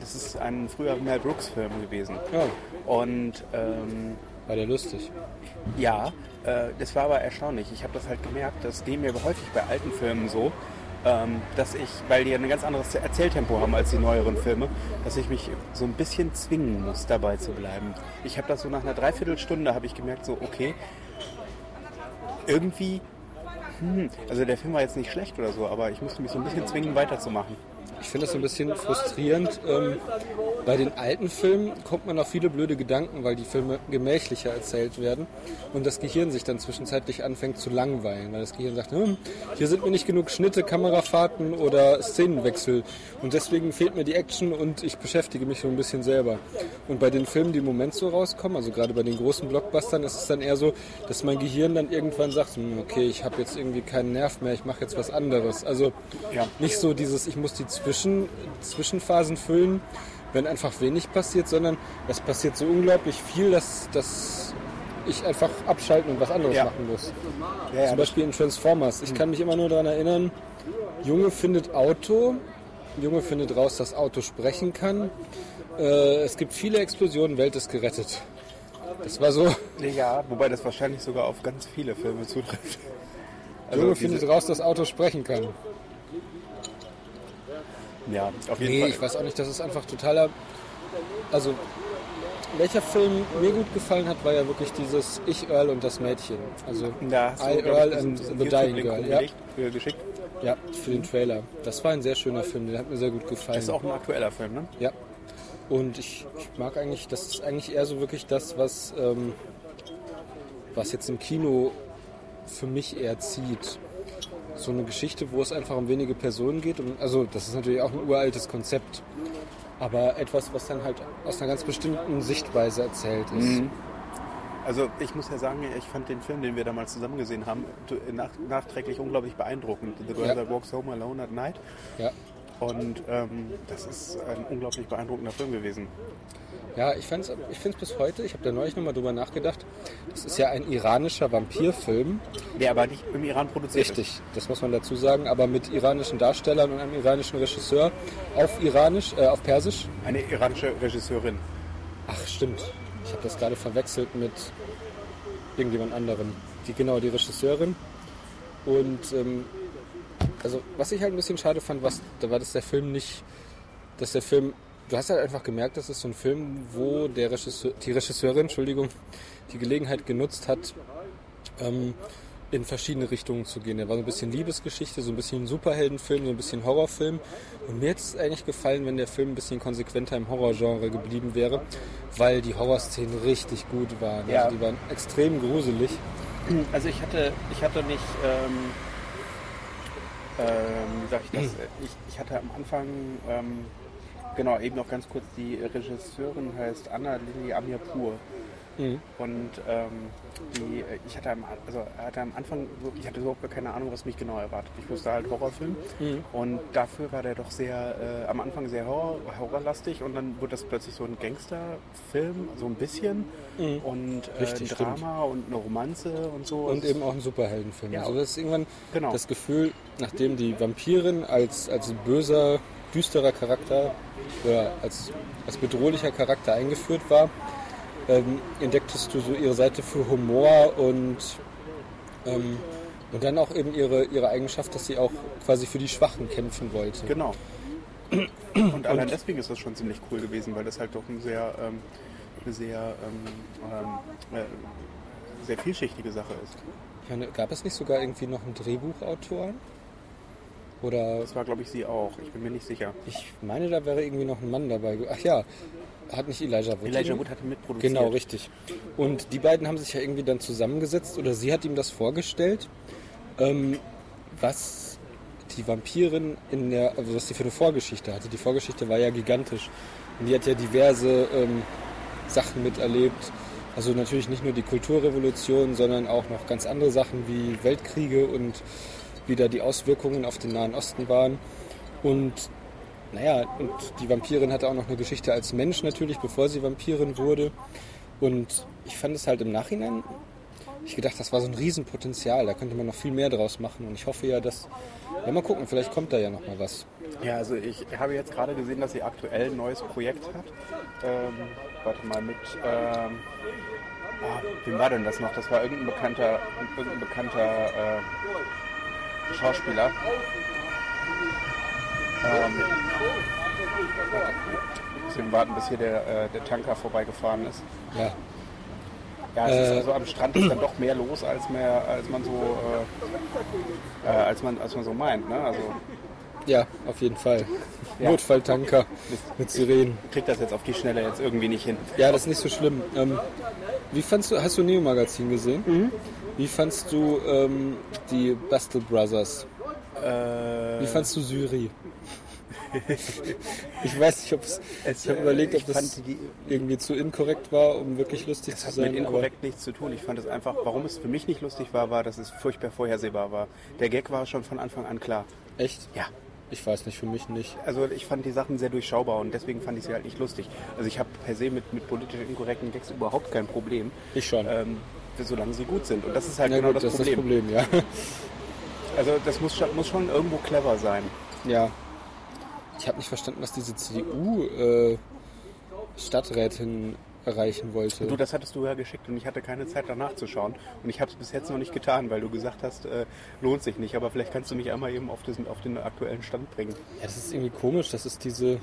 das ist ein früher Mel Brooks Film gewesen. Ja, Und ähm, war der lustig. Ja, äh, das war aber erstaunlich. Ich habe das halt gemerkt, das geht mir häufig bei alten Filmen so, ähm, dass ich, weil die ein ganz anderes Erzähltempo haben als die neueren Filme, dass ich mich so ein bisschen zwingen muss, dabei zu bleiben. Ich habe das so nach einer Dreiviertelstunde habe ich gemerkt, so okay, irgendwie, hm, also der Film war jetzt nicht schlecht oder so, aber ich musste mich so ein bisschen zwingen, weiterzumachen. Ich finde das so ein bisschen frustrierend. Ähm, bei den alten Filmen kommt man auf viele blöde Gedanken, weil die Filme gemächlicher erzählt werden und das Gehirn sich dann zwischenzeitlich anfängt zu langweilen, weil das Gehirn sagt, hm, hier sind mir nicht genug Schnitte, Kamerafahrten oder Szenenwechsel und deswegen fehlt mir die Action und ich beschäftige mich so ein bisschen selber. Und bei den Filmen, die im Moment so rauskommen, also gerade bei den großen Blockbustern, ist es dann eher so, dass mein Gehirn dann irgendwann sagt, hm, okay, ich habe jetzt irgendwie keinen Nerv mehr, ich mache jetzt was anderes. Also Ja. nicht so dieses, ich muss die Zwischen, Zwischenphasen füllen, wenn einfach wenig passiert, sondern es passiert so unglaublich viel, dass, dass ich einfach abschalten und was anderes Ja. machen muss. Ja, ja, Zum Beispiel in Transformers. Ich kann mich immer nur daran erinnern, Junge findet Auto, Junge findet raus, dass Auto sprechen kann. Äh, es gibt viele Explosionen, Welt ist gerettet. Das war so. Ja, wobei das wahrscheinlich sogar auf ganz viele Filme zutrifft. Also Junge findet raus, dass Auto sprechen kann. Ja, auf jeden Nee, Fall. ich weiß auch nicht, das ist einfach totaler. Also, welcher Film mir gut gefallen hat, war ja wirklich dieses Ich, Earl und das Mädchen. Also, Da hast du, I, glaub Earl ich, and the Dying Girl. Ja, umgelegt, äh, geschickt. ja, für den Trailer. Das war ein sehr schöner Film, der hat mir sehr gut gefallen. Das ist auch ein aktueller Film, ne? Ja. Und ich, ich mag eigentlich, das ist eigentlich eher so wirklich das, was, ähm, was jetzt im Kino für mich eher zieht. So eine Geschichte, wo es einfach um wenige Personen geht. Und, also das ist natürlich auch ein uraltes Konzept. Aber etwas, was dann halt aus einer ganz bestimmten Sichtweise erzählt ist. Also ich muss ja sagen, ich fand den Film, den wir damals zusammen gesehen haben, nach, nachträglich unglaublich beeindruckend. The Girl Ja. That Walks Home Alone at Night. Ja. Und ähm, das ist ein unglaublich beeindruckender Film gewesen. Ja, ich finde es ich find's bis heute, ich habe da neulich nochmal drüber nachgedacht, das ist ja ein iranischer Vampirfilm. Der aber nicht im Iran produziert ist. Richtig, das muss man dazu sagen, aber mit iranischen Darstellern und einem iranischen Regisseur auf Iranisch, äh, auf Persisch. Eine iranische Regisseurin. Ach, stimmt. Ich habe das gerade verwechselt mit irgendjemand anderem. Die, genau, die Regisseurin. Und ähm, also, was ich halt ein bisschen schade fand, was, da war, dass der Film nicht, dass der Film, du hast halt einfach gemerkt, das ist so ein Film, wo der Regisseur, die Regisseurin, Entschuldigung, die Gelegenheit genutzt hat, ähm, in verschiedene Richtungen zu gehen. Der war so ein bisschen Liebesgeschichte, so ein bisschen Superheldenfilm, so ein bisschen Horrorfilm. Und mir hätte es eigentlich gefallen, wenn der Film ein bisschen konsequenter im Horrorgenre geblieben wäre, weil die Horrorszenen richtig gut waren. Ja. Also die waren extrem gruselig. Also ich hatte, ich hatte nicht, ähm, ähm, wie sag ich das, ich, ich hatte am Anfang, ähm, genau, eben noch ganz kurz, die Regisseurin heißt Anna Lili Amirpur. Mhm. Und ähm, die, ich hatte am, also hatte am Anfang, ich hatte überhaupt gar keine Ahnung, was mich genau erwartet. Ich wusste halt Horrorfilm und dafür war der doch sehr, äh, am Anfang sehr horror, horrorlastig und dann wurde das plötzlich so ein Gangsterfilm, so ein bisschen und äh, Richtig, ein Drama und eine Romanze und so. Und eben auch ein Superheldenfilm. Ja. Also das ist irgendwann Genau. das Gefühl, nachdem die Vampirin als, als böser, düsterer Charakter oder als, als bedrohlicher Charakter eingeführt war, ähm, entdecktest du so ihre Seite für Humor und, ähm, und dann auch eben ihre, ihre Eigenschaft, dass sie auch quasi für die Schwachen kämpfen wollte. Genau. Und allein deswegen ist das schon ziemlich cool gewesen, weil das halt doch ein sehr, ähm, eine sehr, ähm, ähm, äh, sehr vielschichtige Sache ist. Meine, gab es nicht sogar irgendwie noch einen Drehbuchautor? Oder Das war, glaube ich, sie auch. Ich bin mir nicht sicher. ich meine, da wäre irgendwie noch ein Mann dabei. Ach ja, hat nicht Elijah Wood. Elijah? Wood hatte mitproduziert. Genau, richtig. Und die beiden haben sich ja irgendwie dann zusammengesetzt oder sie hat ihm das vorgestellt, ähm, was die Vampirin in der, also was die für eine Vorgeschichte hatte. Die Vorgeschichte war ja gigantisch. Und die hat ja diverse ähm, Sachen miterlebt. Also natürlich nicht nur die Kulturrevolution, sondern auch noch ganz andere Sachen wie Weltkriege und wie da die Auswirkungen auf den Nahen Osten waren. Und naja, und die Vampirin hatte auch noch eine Geschichte als Mensch natürlich, bevor sie Vampirin wurde. Und ich fand es halt im Nachhinein, ich gedacht, das war so ein Riesenpotenzial, da könnte man noch viel mehr draus machen. Und ich hoffe ja, dass, ja mal gucken, vielleicht kommt da ja noch mal was. Ja, also ich habe jetzt gerade gesehen, dass sie aktuell ein neues Projekt hat. Ähm, warte mal, mit. Ähm, ah, wem war denn das noch? Das war irgendein bekannter, irgendein bekannter äh, Schauspieler. Ähm, müssen warten, bis hier der, äh, der Tanker vorbeigefahren ist. Ja, Ja, es ist Äh. also am Strand ist dann doch mehr los, als, mehr, als man so äh, äh, als man als man so meint. Ne? Also ja, auf jeden Fall. Ja. Notfalltanker mit Sirenen. kriegt das jetzt auf die Schnelle jetzt irgendwie nicht hin. Ja, das ist nicht so schlimm. Ähm, wie fandst du, hast du Neo Magazin gesehen? Wie fandst du ähm, die Bastel Brothers? Äh, Wie fandst du Syri? ich weiß nicht, ob es. Ich habe äh, überlegt, ob ich das die- irgendwie zu inkorrekt war, um wirklich lustig Das zu hat sein. mit inkorrekt nichts zu tun. Ich fand es einfach, warum es für mich nicht lustig war, war, dass es furchtbar vorhersehbar war. Der Gag war schon von Anfang an klar. Echt? Ja. Ich weiß nicht, für mich nicht. Also ich fand die Sachen sehr durchschaubar und deswegen fand ich sie halt nicht lustig. Also ich habe per se mit, mit politisch inkorrekten Gags überhaupt kein Problem, Ich schon. ähm, solange sie gut sind. Und das ist halt ja, genau gut, das, das Problem. ist das Problem, ja. Also das muss schon, muss schon irgendwo clever sein. ja. ich habe nicht verstanden, was diese CDU-Stadträtin erreichen wollte. Du, das hattest du ja geschickt und ich hatte keine Zeit danach zu schauen. Und ich habe es bis jetzt noch nicht getan, weil du gesagt hast, äh, lohnt sich nicht. Aber vielleicht kannst du mich einmal eben auf, diesen, auf den aktuellen Stand bringen. Ja, das ist irgendwie komisch. Das ist diese,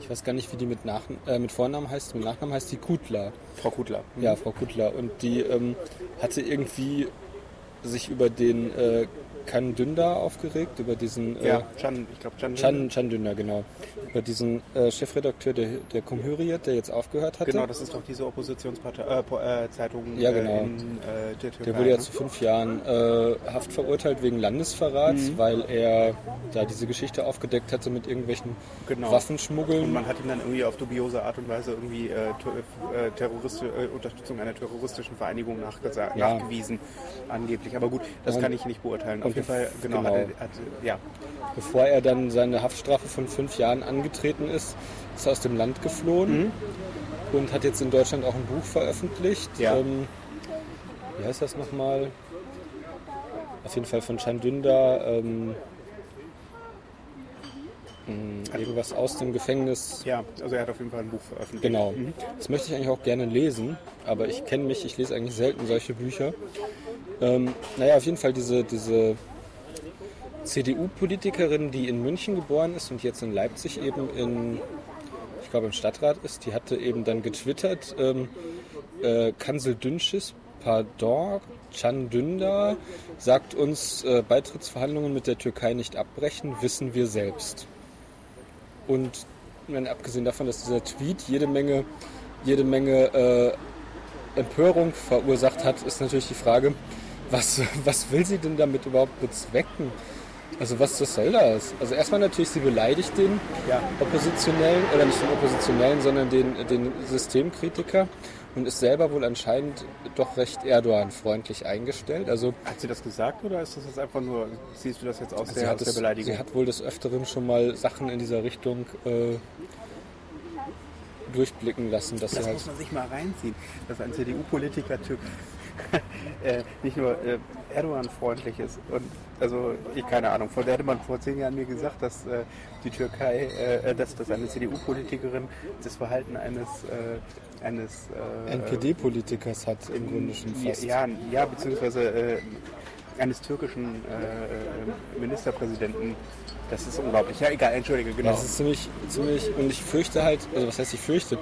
ich weiß gar nicht, wie die mit, Nach äh, mit Vornamen heißt. Mit Nachnamen heißt die Kutler. Frau Kutler. Ja, Frau Kutler. Und die ähm, hatte irgendwie sich über den äh, Can Dündar aufgeregt, über diesen äh, Ja, Chan, ich glaube Chan. Can, Can Dündar, genau. Über diesen äh, Chefredakteur der, der Cumhuriyet, der jetzt aufgehört hatte. Genau, das ist doch diese Oppositionspartei, äh, äh, Ja, genau. äh, in äh, der Türkei. Der wurde ja ne? zu fünf Jahren Haft verurteilt wegen Landesverrats, Mhm. weil er da diese Geschichte aufgedeckt hatte mit irgendwelchen Genau. Waffenschmuggeln. Und man hat ihm dann irgendwie auf dubiose Art und Weise irgendwie Ter- Terrorist, Unterstützung einer terroristischen Vereinigung nachgesa- Ja. nachgewiesen, angeblich. Aber gut, das Und- kann ich nicht beurteilen. Auf jeden Fall, genau, genau. Hat hat, ja. Bevor er dann seine Haftstrafe von fünf Jahren angetreten ist, ist er aus dem Land geflohen Mhm. und hat jetzt in Deutschland auch ein Buch veröffentlicht. Ja. Ähm, wie heißt das nochmal? Auf jeden Fall von Can Dündar. Ähm, mh, irgendwas aus dem Gefängnis. ja, also er hat auf jeden Fall ein Buch veröffentlicht. Genau. Mhm. Das möchte ich eigentlich auch gerne lesen, aber ich kenne mich, ich lese eigentlich selten solche Bücher. Ähm, naja, auf jeden Fall diese, diese CDU-Politikerin, die in München geboren ist und jetzt in Leipzig eben in, ich glaube im Stadtrat ist, die hatte eben dann getwittert, ähm, äh, Kansel Dünschis, pardon, Can Dündar sagt uns, äh, Beitrittsverhandlungen mit der Türkei nicht abbrechen, wissen wir selbst. Und meine, abgesehen davon, dass dieser Tweet jede Menge, jede Menge äh, Empörung verursacht hat, ist natürlich die Frage, was, was will sie denn damit überhaupt bezwecken? Also was, was soll das? Also erstmal natürlich, sie beleidigt den Ja. Oppositionellen, oder nicht den Oppositionellen, sondern den, den Systemkritiker und ist selber wohl anscheinend doch recht Erdogan-freundlich eingestellt. Also Hat sie das gesagt oder ist das jetzt einfach nur, siehst du das jetzt aus, sie der, aus der Beleidigung? sie hat wohl des Öfteren schon mal Sachen in dieser Richtung äh, durchblicken lassen, dass das sie halt muss man sich mal reinziehen, dass ein CDU-Politiker Typ äh, nicht nur äh, Erdogan-freundlich ist. Und also, ich keine Ahnung, von der hätte man vor zehn Jahren mir gesagt, dass äh, die Türkei, äh, dass, dass eine CDU-Politikerin das Verhalten eines, äh, eines äh, NPD-Politikers hat im Grunde schon fast. Ja, ja beziehungsweise äh, eines türkischen äh, Ministerpräsidenten. Das ist unglaublich. Ja, egal, entschuldige, genau. Das ist ziemlich, ziemlich, und ich fürchte halt, also was heißt ich fürchte?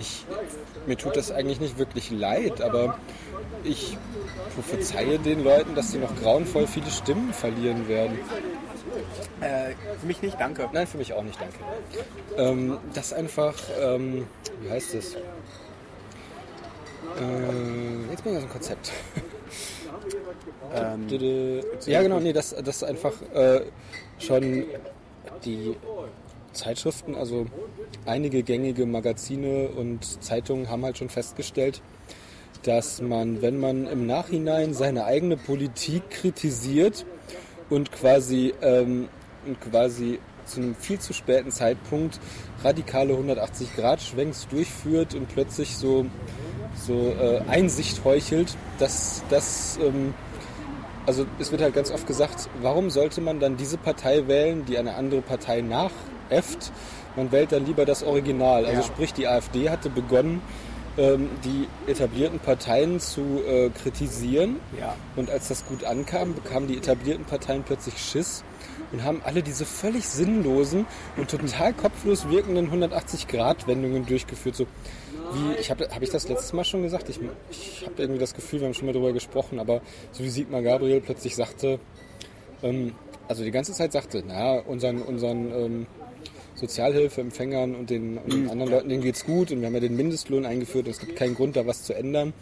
Ich, mir tut das eigentlich nicht wirklich leid, aber ich prophezeie den Leuten, dass sie noch grauenvoll viele Stimmen verlieren werden. Äh, für mich nicht, danke. Nein, für mich auch nicht, danke. Ähm, das einfach, ähm, wie heißt das? Äh, jetzt bin ich aus dem Konzept. Ähm, Ja, genau, nee, dass das einfach äh, schon die Zeitschriften, also einige gängige Magazine und Zeitungen haben halt schon festgestellt, dass man, wenn man im Nachhinein seine eigene Politik kritisiert und quasi, ähm, und quasi zu einem viel zu späten Zeitpunkt radikale 180-Grad-Schwenks durchführt und plötzlich so, so äh, Einsicht heuchelt, dass das ähm, also es wird halt ganz oft gesagt, warum sollte man dann diese Partei wählen, die eine andere Partei nachäfft? Man wählt dann lieber das Original. Also Ja. sprich, die AfD hatte begonnen, ähm, die etablierten Parteien zu äh, kritisieren. Ja. Und als das gut ankam, bekamen die etablierten Parteien plötzlich Schiss und haben alle diese völlig sinnlosen und total kopflos wirkenden 180-Grad-Wendungen durchgeführt. So wie, ich habe hab ich das letztes Mal schon gesagt? Ich, ich habe irgendwie das Gefühl, wir haben schon mal darüber gesprochen, aber so wie Sigmar Gabriel plötzlich sagte, ähm, also die ganze Zeit sagte, naja, unseren, unseren ähm, Sozialhilfeempfängern und den, und den anderen Leuten, denen geht's gut und wir haben ja den Mindestlohn eingeführt und es gibt keinen Grund, da was zu ändern.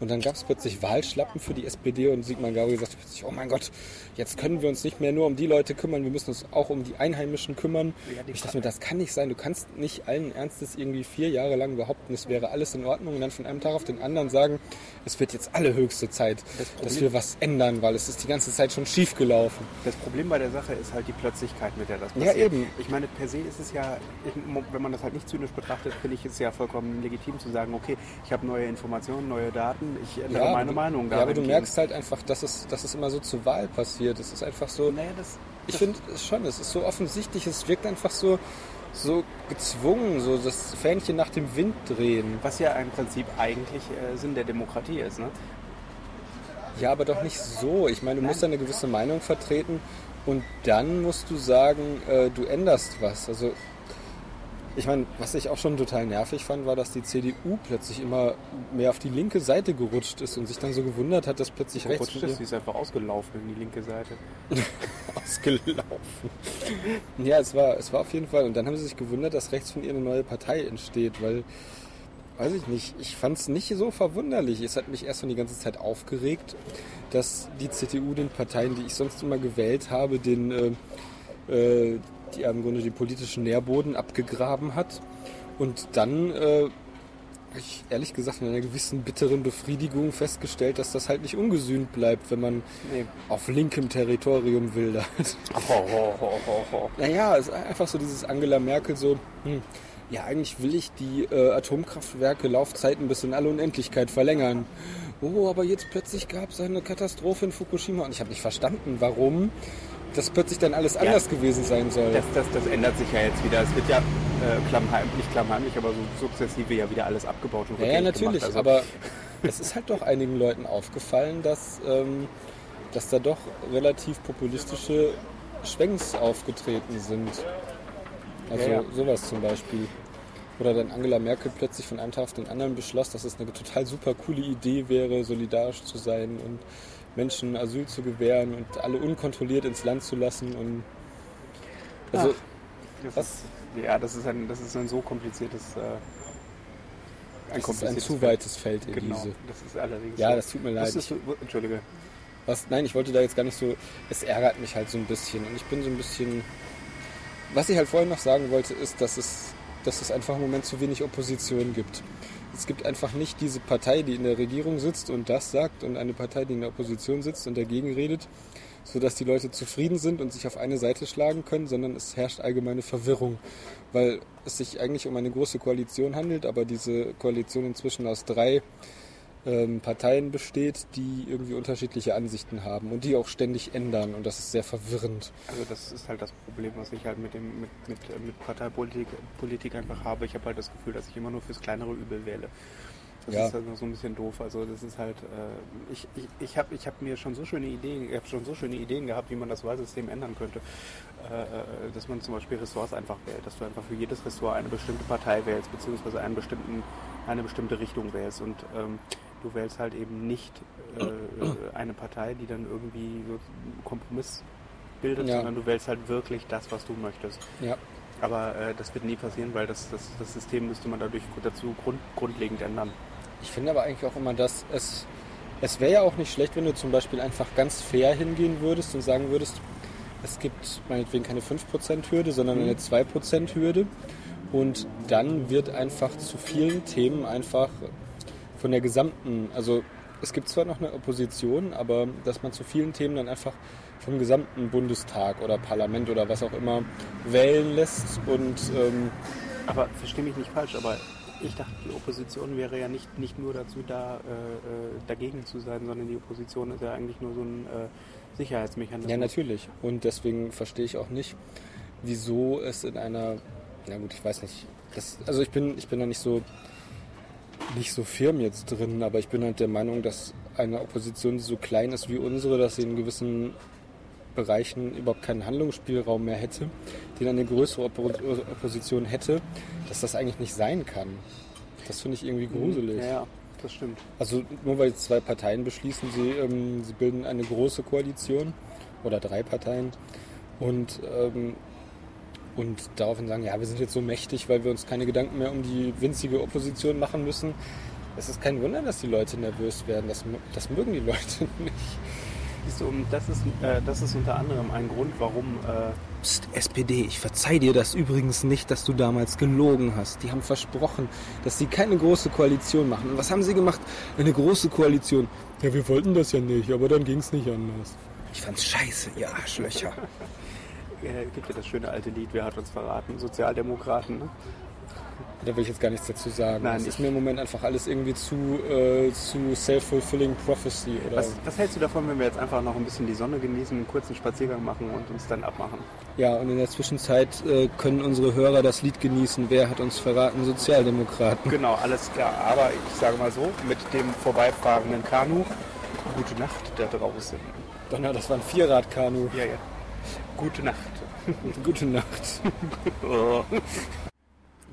Und dann gab es plötzlich Wahlschlappen für die SPD und Sigmar Gabriel sagte plötzlich, oh mein Gott, jetzt können wir uns nicht mehr nur um die Leute kümmern, wir müssen uns auch um die Einheimischen kümmern. Ja, die ich dachte mir, das kann nicht sein. Du kannst nicht allen Ernstes irgendwie vier Jahre lang behaupten, es wäre alles in Ordnung und dann von einem Tag auf den anderen sagen, es wird jetzt alle höchste Zeit, dass wir was ändern, weil es ist die ganze Zeit schon schief gelaufen. Das Problem bei der Sache ist halt die Plötzlichkeit, mit der das Ja, passiert. eben. Ich meine, per se ist es ja, wenn man das halt nicht zynisch betrachtet, finde ich es ja vollkommen legitim zu sagen, okay, ich habe neue Informationen, neue Daten, ich ändere meine du, Meinung Ja, aber du merkst halt einfach, dass es, dass es immer so zur Wahl passiert. Es ist einfach so, Naja, das, Ich finde es schon, es ist so offensichtlich, es wirkt einfach so, so gezwungen, so das Fähnchen nach dem Wind drehen. Was ja im Prinzip eigentlich äh, Sinn der Demokratie ist, ne? Ja, aber doch nicht so. Ich meine, du musst eine gewisse Meinung vertreten und dann musst du sagen, äh, du änderst was. Also ich meine, was ich auch schon total nervig fand, war, dass die CDU plötzlich immer mehr auf die linke Seite gerutscht ist und sich dann so gewundert hat, dass plötzlich rechts Rutscht ist, sie ist einfach ausgelaufen in die linke Seite. ausgelaufen. ja, es war, es war auf jeden Fall. Und dann haben sie sich gewundert, dass rechts von ihr eine neue Partei entsteht, weil, weiß ich nicht, ich fand es nicht so verwunderlich. Es hat mich erst schon die ganze Zeit aufgeregt, dass die CDU den Parteien, die ich sonst immer gewählt habe, den, äh, äh, die im Grunde den politischen Nährboden abgegraben hat. Und dann äh, habe ich ehrlich gesagt mit einer gewissen bitteren Befriedigung festgestellt, dass das halt nicht ungesühnt bleibt, wenn man Nee. auf linkem Territorium wildert. Ho, ho, ho. Naja, es ist einfach so dieses Angela Merkel so, hm, ja, eigentlich will ich die äh, Atomkraftwerke Laufzeiten bis in alle Unendlichkeit verlängern. Oh, aber jetzt plötzlich gab es eine Katastrophe in Fukushima und ich habe nicht verstanden, warum das plötzlich dann alles anders gewesen sein soll. Das, das, das ändert sich ja jetzt wieder. Es wird ja äh, klammheim, nicht klammheimlich, aber so sukzessive ja wieder alles abgebaut und ja, ja, natürlich. Also, aber es ist halt doch einigen Leuten aufgefallen, dass, ähm, dass da doch relativ populistische Schwenks aufgetreten sind. Also Ja, ja. sowas zum Beispiel. Oder dann Angela Merkel plötzlich von einem Tag auf den anderen beschloss, dass es eine total super coole Idee wäre, solidarisch zu sein und Menschen Asyl zu gewähren und alle unkontrolliert ins Land zu lassen. Und also, das was? ist, ja, das ist ein, das ist ein so kompliziertes, äh, ein das ist ein zu Feld. weites Feld in Genau, diese. das ist allerdings Ja, so. das tut mir leid. Du, Entschuldige. Was, nein, ich wollte da jetzt gar nicht so. Es ärgert mich halt so ein bisschen. Und ich bin so ein bisschen. Was ich halt vorhin noch sagen wollte, ist, dass es, dass es einfach im Moment zu wenig Opposition gibt. Es gibt einfach nicht diese Partei, die in der Regierung sitzt und das sagt und eine Partei, die in der Opposition sitzt und dagegen redet, sodass die Leute zufrieden sind und sich auf eine Seite schlagen können, sondern es herrscht allgemeine Verwirrung, weil es sich eigentlich um eine große Koalition handelt, aber diese Koalition inzwischen aus drei ähm, Parteien besteht, die irgendwie unterschiedliche Ansichten haben und die auch ständig ändern und das ist sehr verwirrend. Also das ist halt das Problem, was ich halt mit dem mit, mit, äh, mit Parteipolitik Politik einfach habe. Ich habe halt das Gefühl, dass ich immer nur fürs kleinere Übel wähle. Das Ja. ist halt so ein bisschen doof. Also das ist halt, äh, ich, ich, ich habe ich hab mir schon so schöne Ideen, ich habe schon so schöne Ideen gehabt, wie man das Wahlsystem ändern könnte. Äh, äh, dass man zum Beispiel Ressorts einfach wählt, dass du einfach für jedes Ressort eine bestimmte Partei wählst, beziehungsweise einen bestimmten, eine bestimmte Richtung wählst. Und ähm, du wählst halt eben nicht äh, äh, eine Partei, die dann irgendwie so einen Kompromiss bildet, Ja. sondern du wählst halt wirklich das, was du möchtest. Ja. Aber äh, das wird nie passieren, weil das, das, das System müsste man dadurch dazu grund, grundlegend ändern. Ich finde aber eigentlich auch immer, dass es, es wäre ja auch nicht schlecht, wenn du zum Beispiel einfach ganz fair hingehen würdest und sagen würdest, es gibt meinetwegen keine 5%-Hürde, sondern eine 2%-Hürde. Und dann wird einfach zu vielen Themen einfach von der gesamten, also es gibt zwar noch eine Opposition, aber dass man zu vielen Themen dann einfach vom gesamten Bundestag oder Parlament oder was auch immer wählen lässt und ähm, Aber verstehe mich nicht falsch, aber ich dachte, die Opposition wäre ja nicht, nicht nur dazu da, äh, äh, dagegen zu sein, sondern die Opposition ist ja eigentlich nur so ein äh, Sicherheitsmechanismus. Ja, natürlich. Und deswegen verstehe ich auch nicht, wieso es in einer, na gut, ich weiß nicht, das, also ich bin, ich bin da nicht so, nicht so firm jetzt drin, aber ich bin halt der Meinung, dass eine Opposition, die so klein ist wie unsere, dass sie in gewissen Bereichen überhaupt keinen Handlungsspielraum mehr hätte, den eine größere Oppo Opposition hätte, dass das eigentlich nicht sein kann. Das finde ich irgendwie gruselig. Ja, ja, das stimmt. Also nur weil jetzt zwei Parteien beschließen, sie, ähm, sie bilden eine große Koalition oder drei Parteien und, ähm, und daraufhin sagen, ja, wir sind jetzt so mächtig, weil wir uns keine Gedanken mehr um die winzige Opposition machen müssen. Es ist kein Wunder, dass die Leute nervös werden. Das, das mögen die Leute nicht. Siehst du, das ist, äh, das ist unter anderem ein Grund, warum äh, Psst, SPD, ich verzeih dir das übrigens nicht, dass du damals gelogen hast. Die haben versprochen, dass sie keine große Koalition machen. Und was haben sie gemacht? Eine große Koalition. Ja, wir wollten das ja nicht, aber dann ging es nicht anders. Ich fand's scheiße, ihr Arschlöcher. äh, gibt ja das schöne alte Lied, wer hat uns verraten? Sozialdemokraten, ne? Da will ich jetzt gar nichts dazu sagen. Nein, das nicht. ist mir im Moment einfach alles irgendwie zu, äh, zu self-fulfilling prophecy. Oder? Was, was hältst du davon, wenn wir jetzt einfach noch ein bisschen die Sonne genießen, einen kurzen Spaziergang machen und uns dann abmachen? Ja, und in der Zwischenzeit äh, können unsere Hörer das Lied genießen. Wer hat uns verraten? Sozialdemokraten. Genau, alles klar. Aber ich sage mal so, mit dem vorbeifahrenden Kanu, gute Nacht da draußen. Donner, das war ein Vierradkanu. Ja, ja. Gute Nacht. Gute Nacht.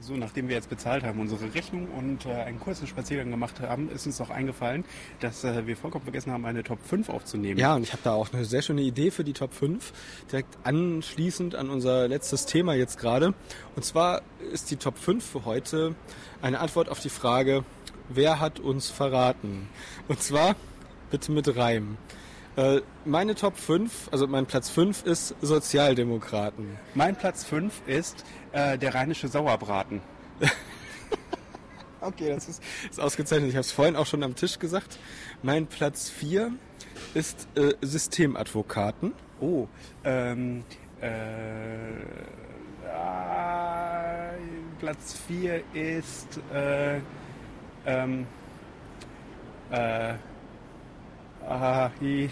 So, nachdem wir jetzt bezahlt haben, unsere Rechnung und äh, einen kurzen Spaziergang gemacht haben, ist uns noch eingefallen, dass äh, wir vollkommen vergessen haben, eine Top 5 aufzunehmen. Ja, und ich habe da auch eine sehr schöne Idee für die Top 5, direkt anschließend an unser letztes Thema jetzt gerade. Und zwar ist die Top 5 für heute eine Antwort auf die Frage, wer hat uns verraten? Und zwar bitte mit Reim. Äh, meine Top 5, also mein Platz 5 ist Sozialdemokraten. Mein Platz 5 ist äh, der rheinische Sauerbraten. Okay, das ist, ist ausgezeichnet. Ich habe es vorhin auch schon am Tisch gesagt. Mein Platz 4 ist äh, Systemadvokaten. Oh, ähm, äh, ah, Platz 4 ist, äh, ähm, äh, ah, hi,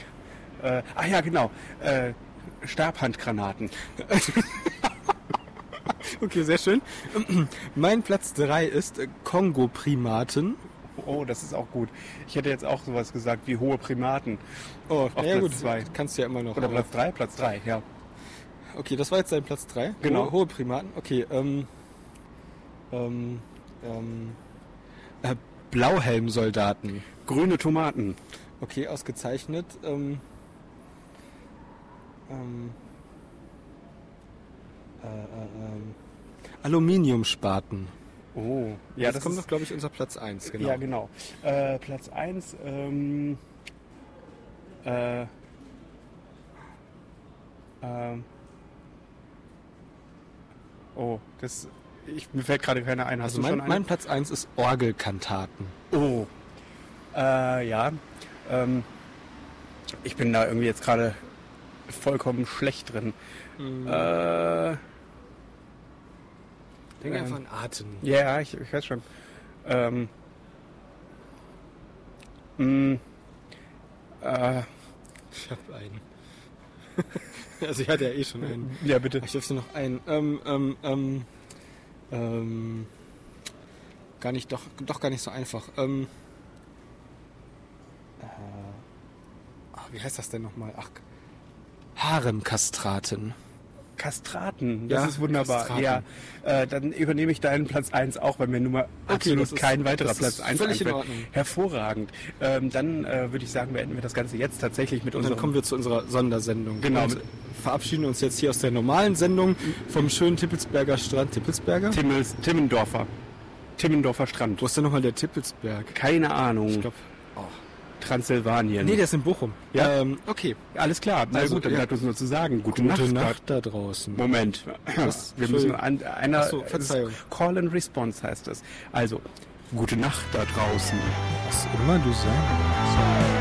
äh, ah ja, genau, äh, Stabhandgranaten. Okay, sehr schön. Mein Platz 3 ist äh, Kongo-Primaten. Oh, das ist auch gut. Ich hätte jetzt auch sowas gesagt wie hohe Primaten. Oh, Auf ja Platz gut, zwei. kannst du ja immer noch. Oder Platz 3? Platz 3, ja. Okay, das war jetzt dein Platz 3. Genau. Hohe, hohe Primaten. Okay, ähm, ähm, ähm, äh, Blauhelmsoldaten. Grüne Tomaten. Okay, ausgezeichnet. Ähm, ähm, äh, äh, ähm, Aluminiumspaten. Oh, Ja, ja, das, kommt doch, glaube ich, unser Platz 1. Genau. Ja, genau. Äh, Platz 1, ähm, äh, ähm, oh, das, ich, mir fällt gerade keiner ein. Hast Also du mein, schon mein? Platz 1 ist Orgelkantaten. Oh, äh, ja, ähm, ich bin da irgendwie jetzt gerade vollkommen schlecht drin. Äh, Denk Ähm, einfach an Atem. Ja, ich, ich weiß schon. Ähm, mh, äh, Ich hab einen. also ich hatte ja eh schon einen. ja, bitte. Ich dürfte noch einen. Ähm, ähm, ähm, ähm, gar nicht, doch, doch gar nicht so einfach. Ähm, äh, ah, wie heißt das denn nochmal? Ach, Haremkastraten. Kastraten, das Ja, ist wunderbar. Kastraten. Ja, äh, dann übernehme ich deinen Platz 1 auch, weil mir nun mal Okay, absolut kein weiterer Platz ist 1 völlig in einfällt. Ordnung. Hervorragend. Ähm, dann äh, würde ich sagen, beenden wir das Ganze jetzt tatsächlich mit Und dann unserem... kommen wir zu unserer Sondersendung. Genau. Und verabschieden uns jetzt hier aus der normalen Sendung vom schönen Tippelsberger Strand. Tippelsberger? Timmels, Timmendorfer. Timmendorfer Strand. Wo ist denn nochmal der Tippelsberg? Keine Ahnung. Ich glaube. Transsilvanien. Nee, der ist in Bochum. Ja? Ähm, okay. Alles klar. Na Also, gut, dann ja. bleibt uns nur zu sagen. Gute, Gute Nacht. Nacht da draußen. Moment. Was? Wir müssen an einer Ach so, Verzeihung. Call and Response heißt es. Also, gute Nacht da draußen. Was immer du sagst.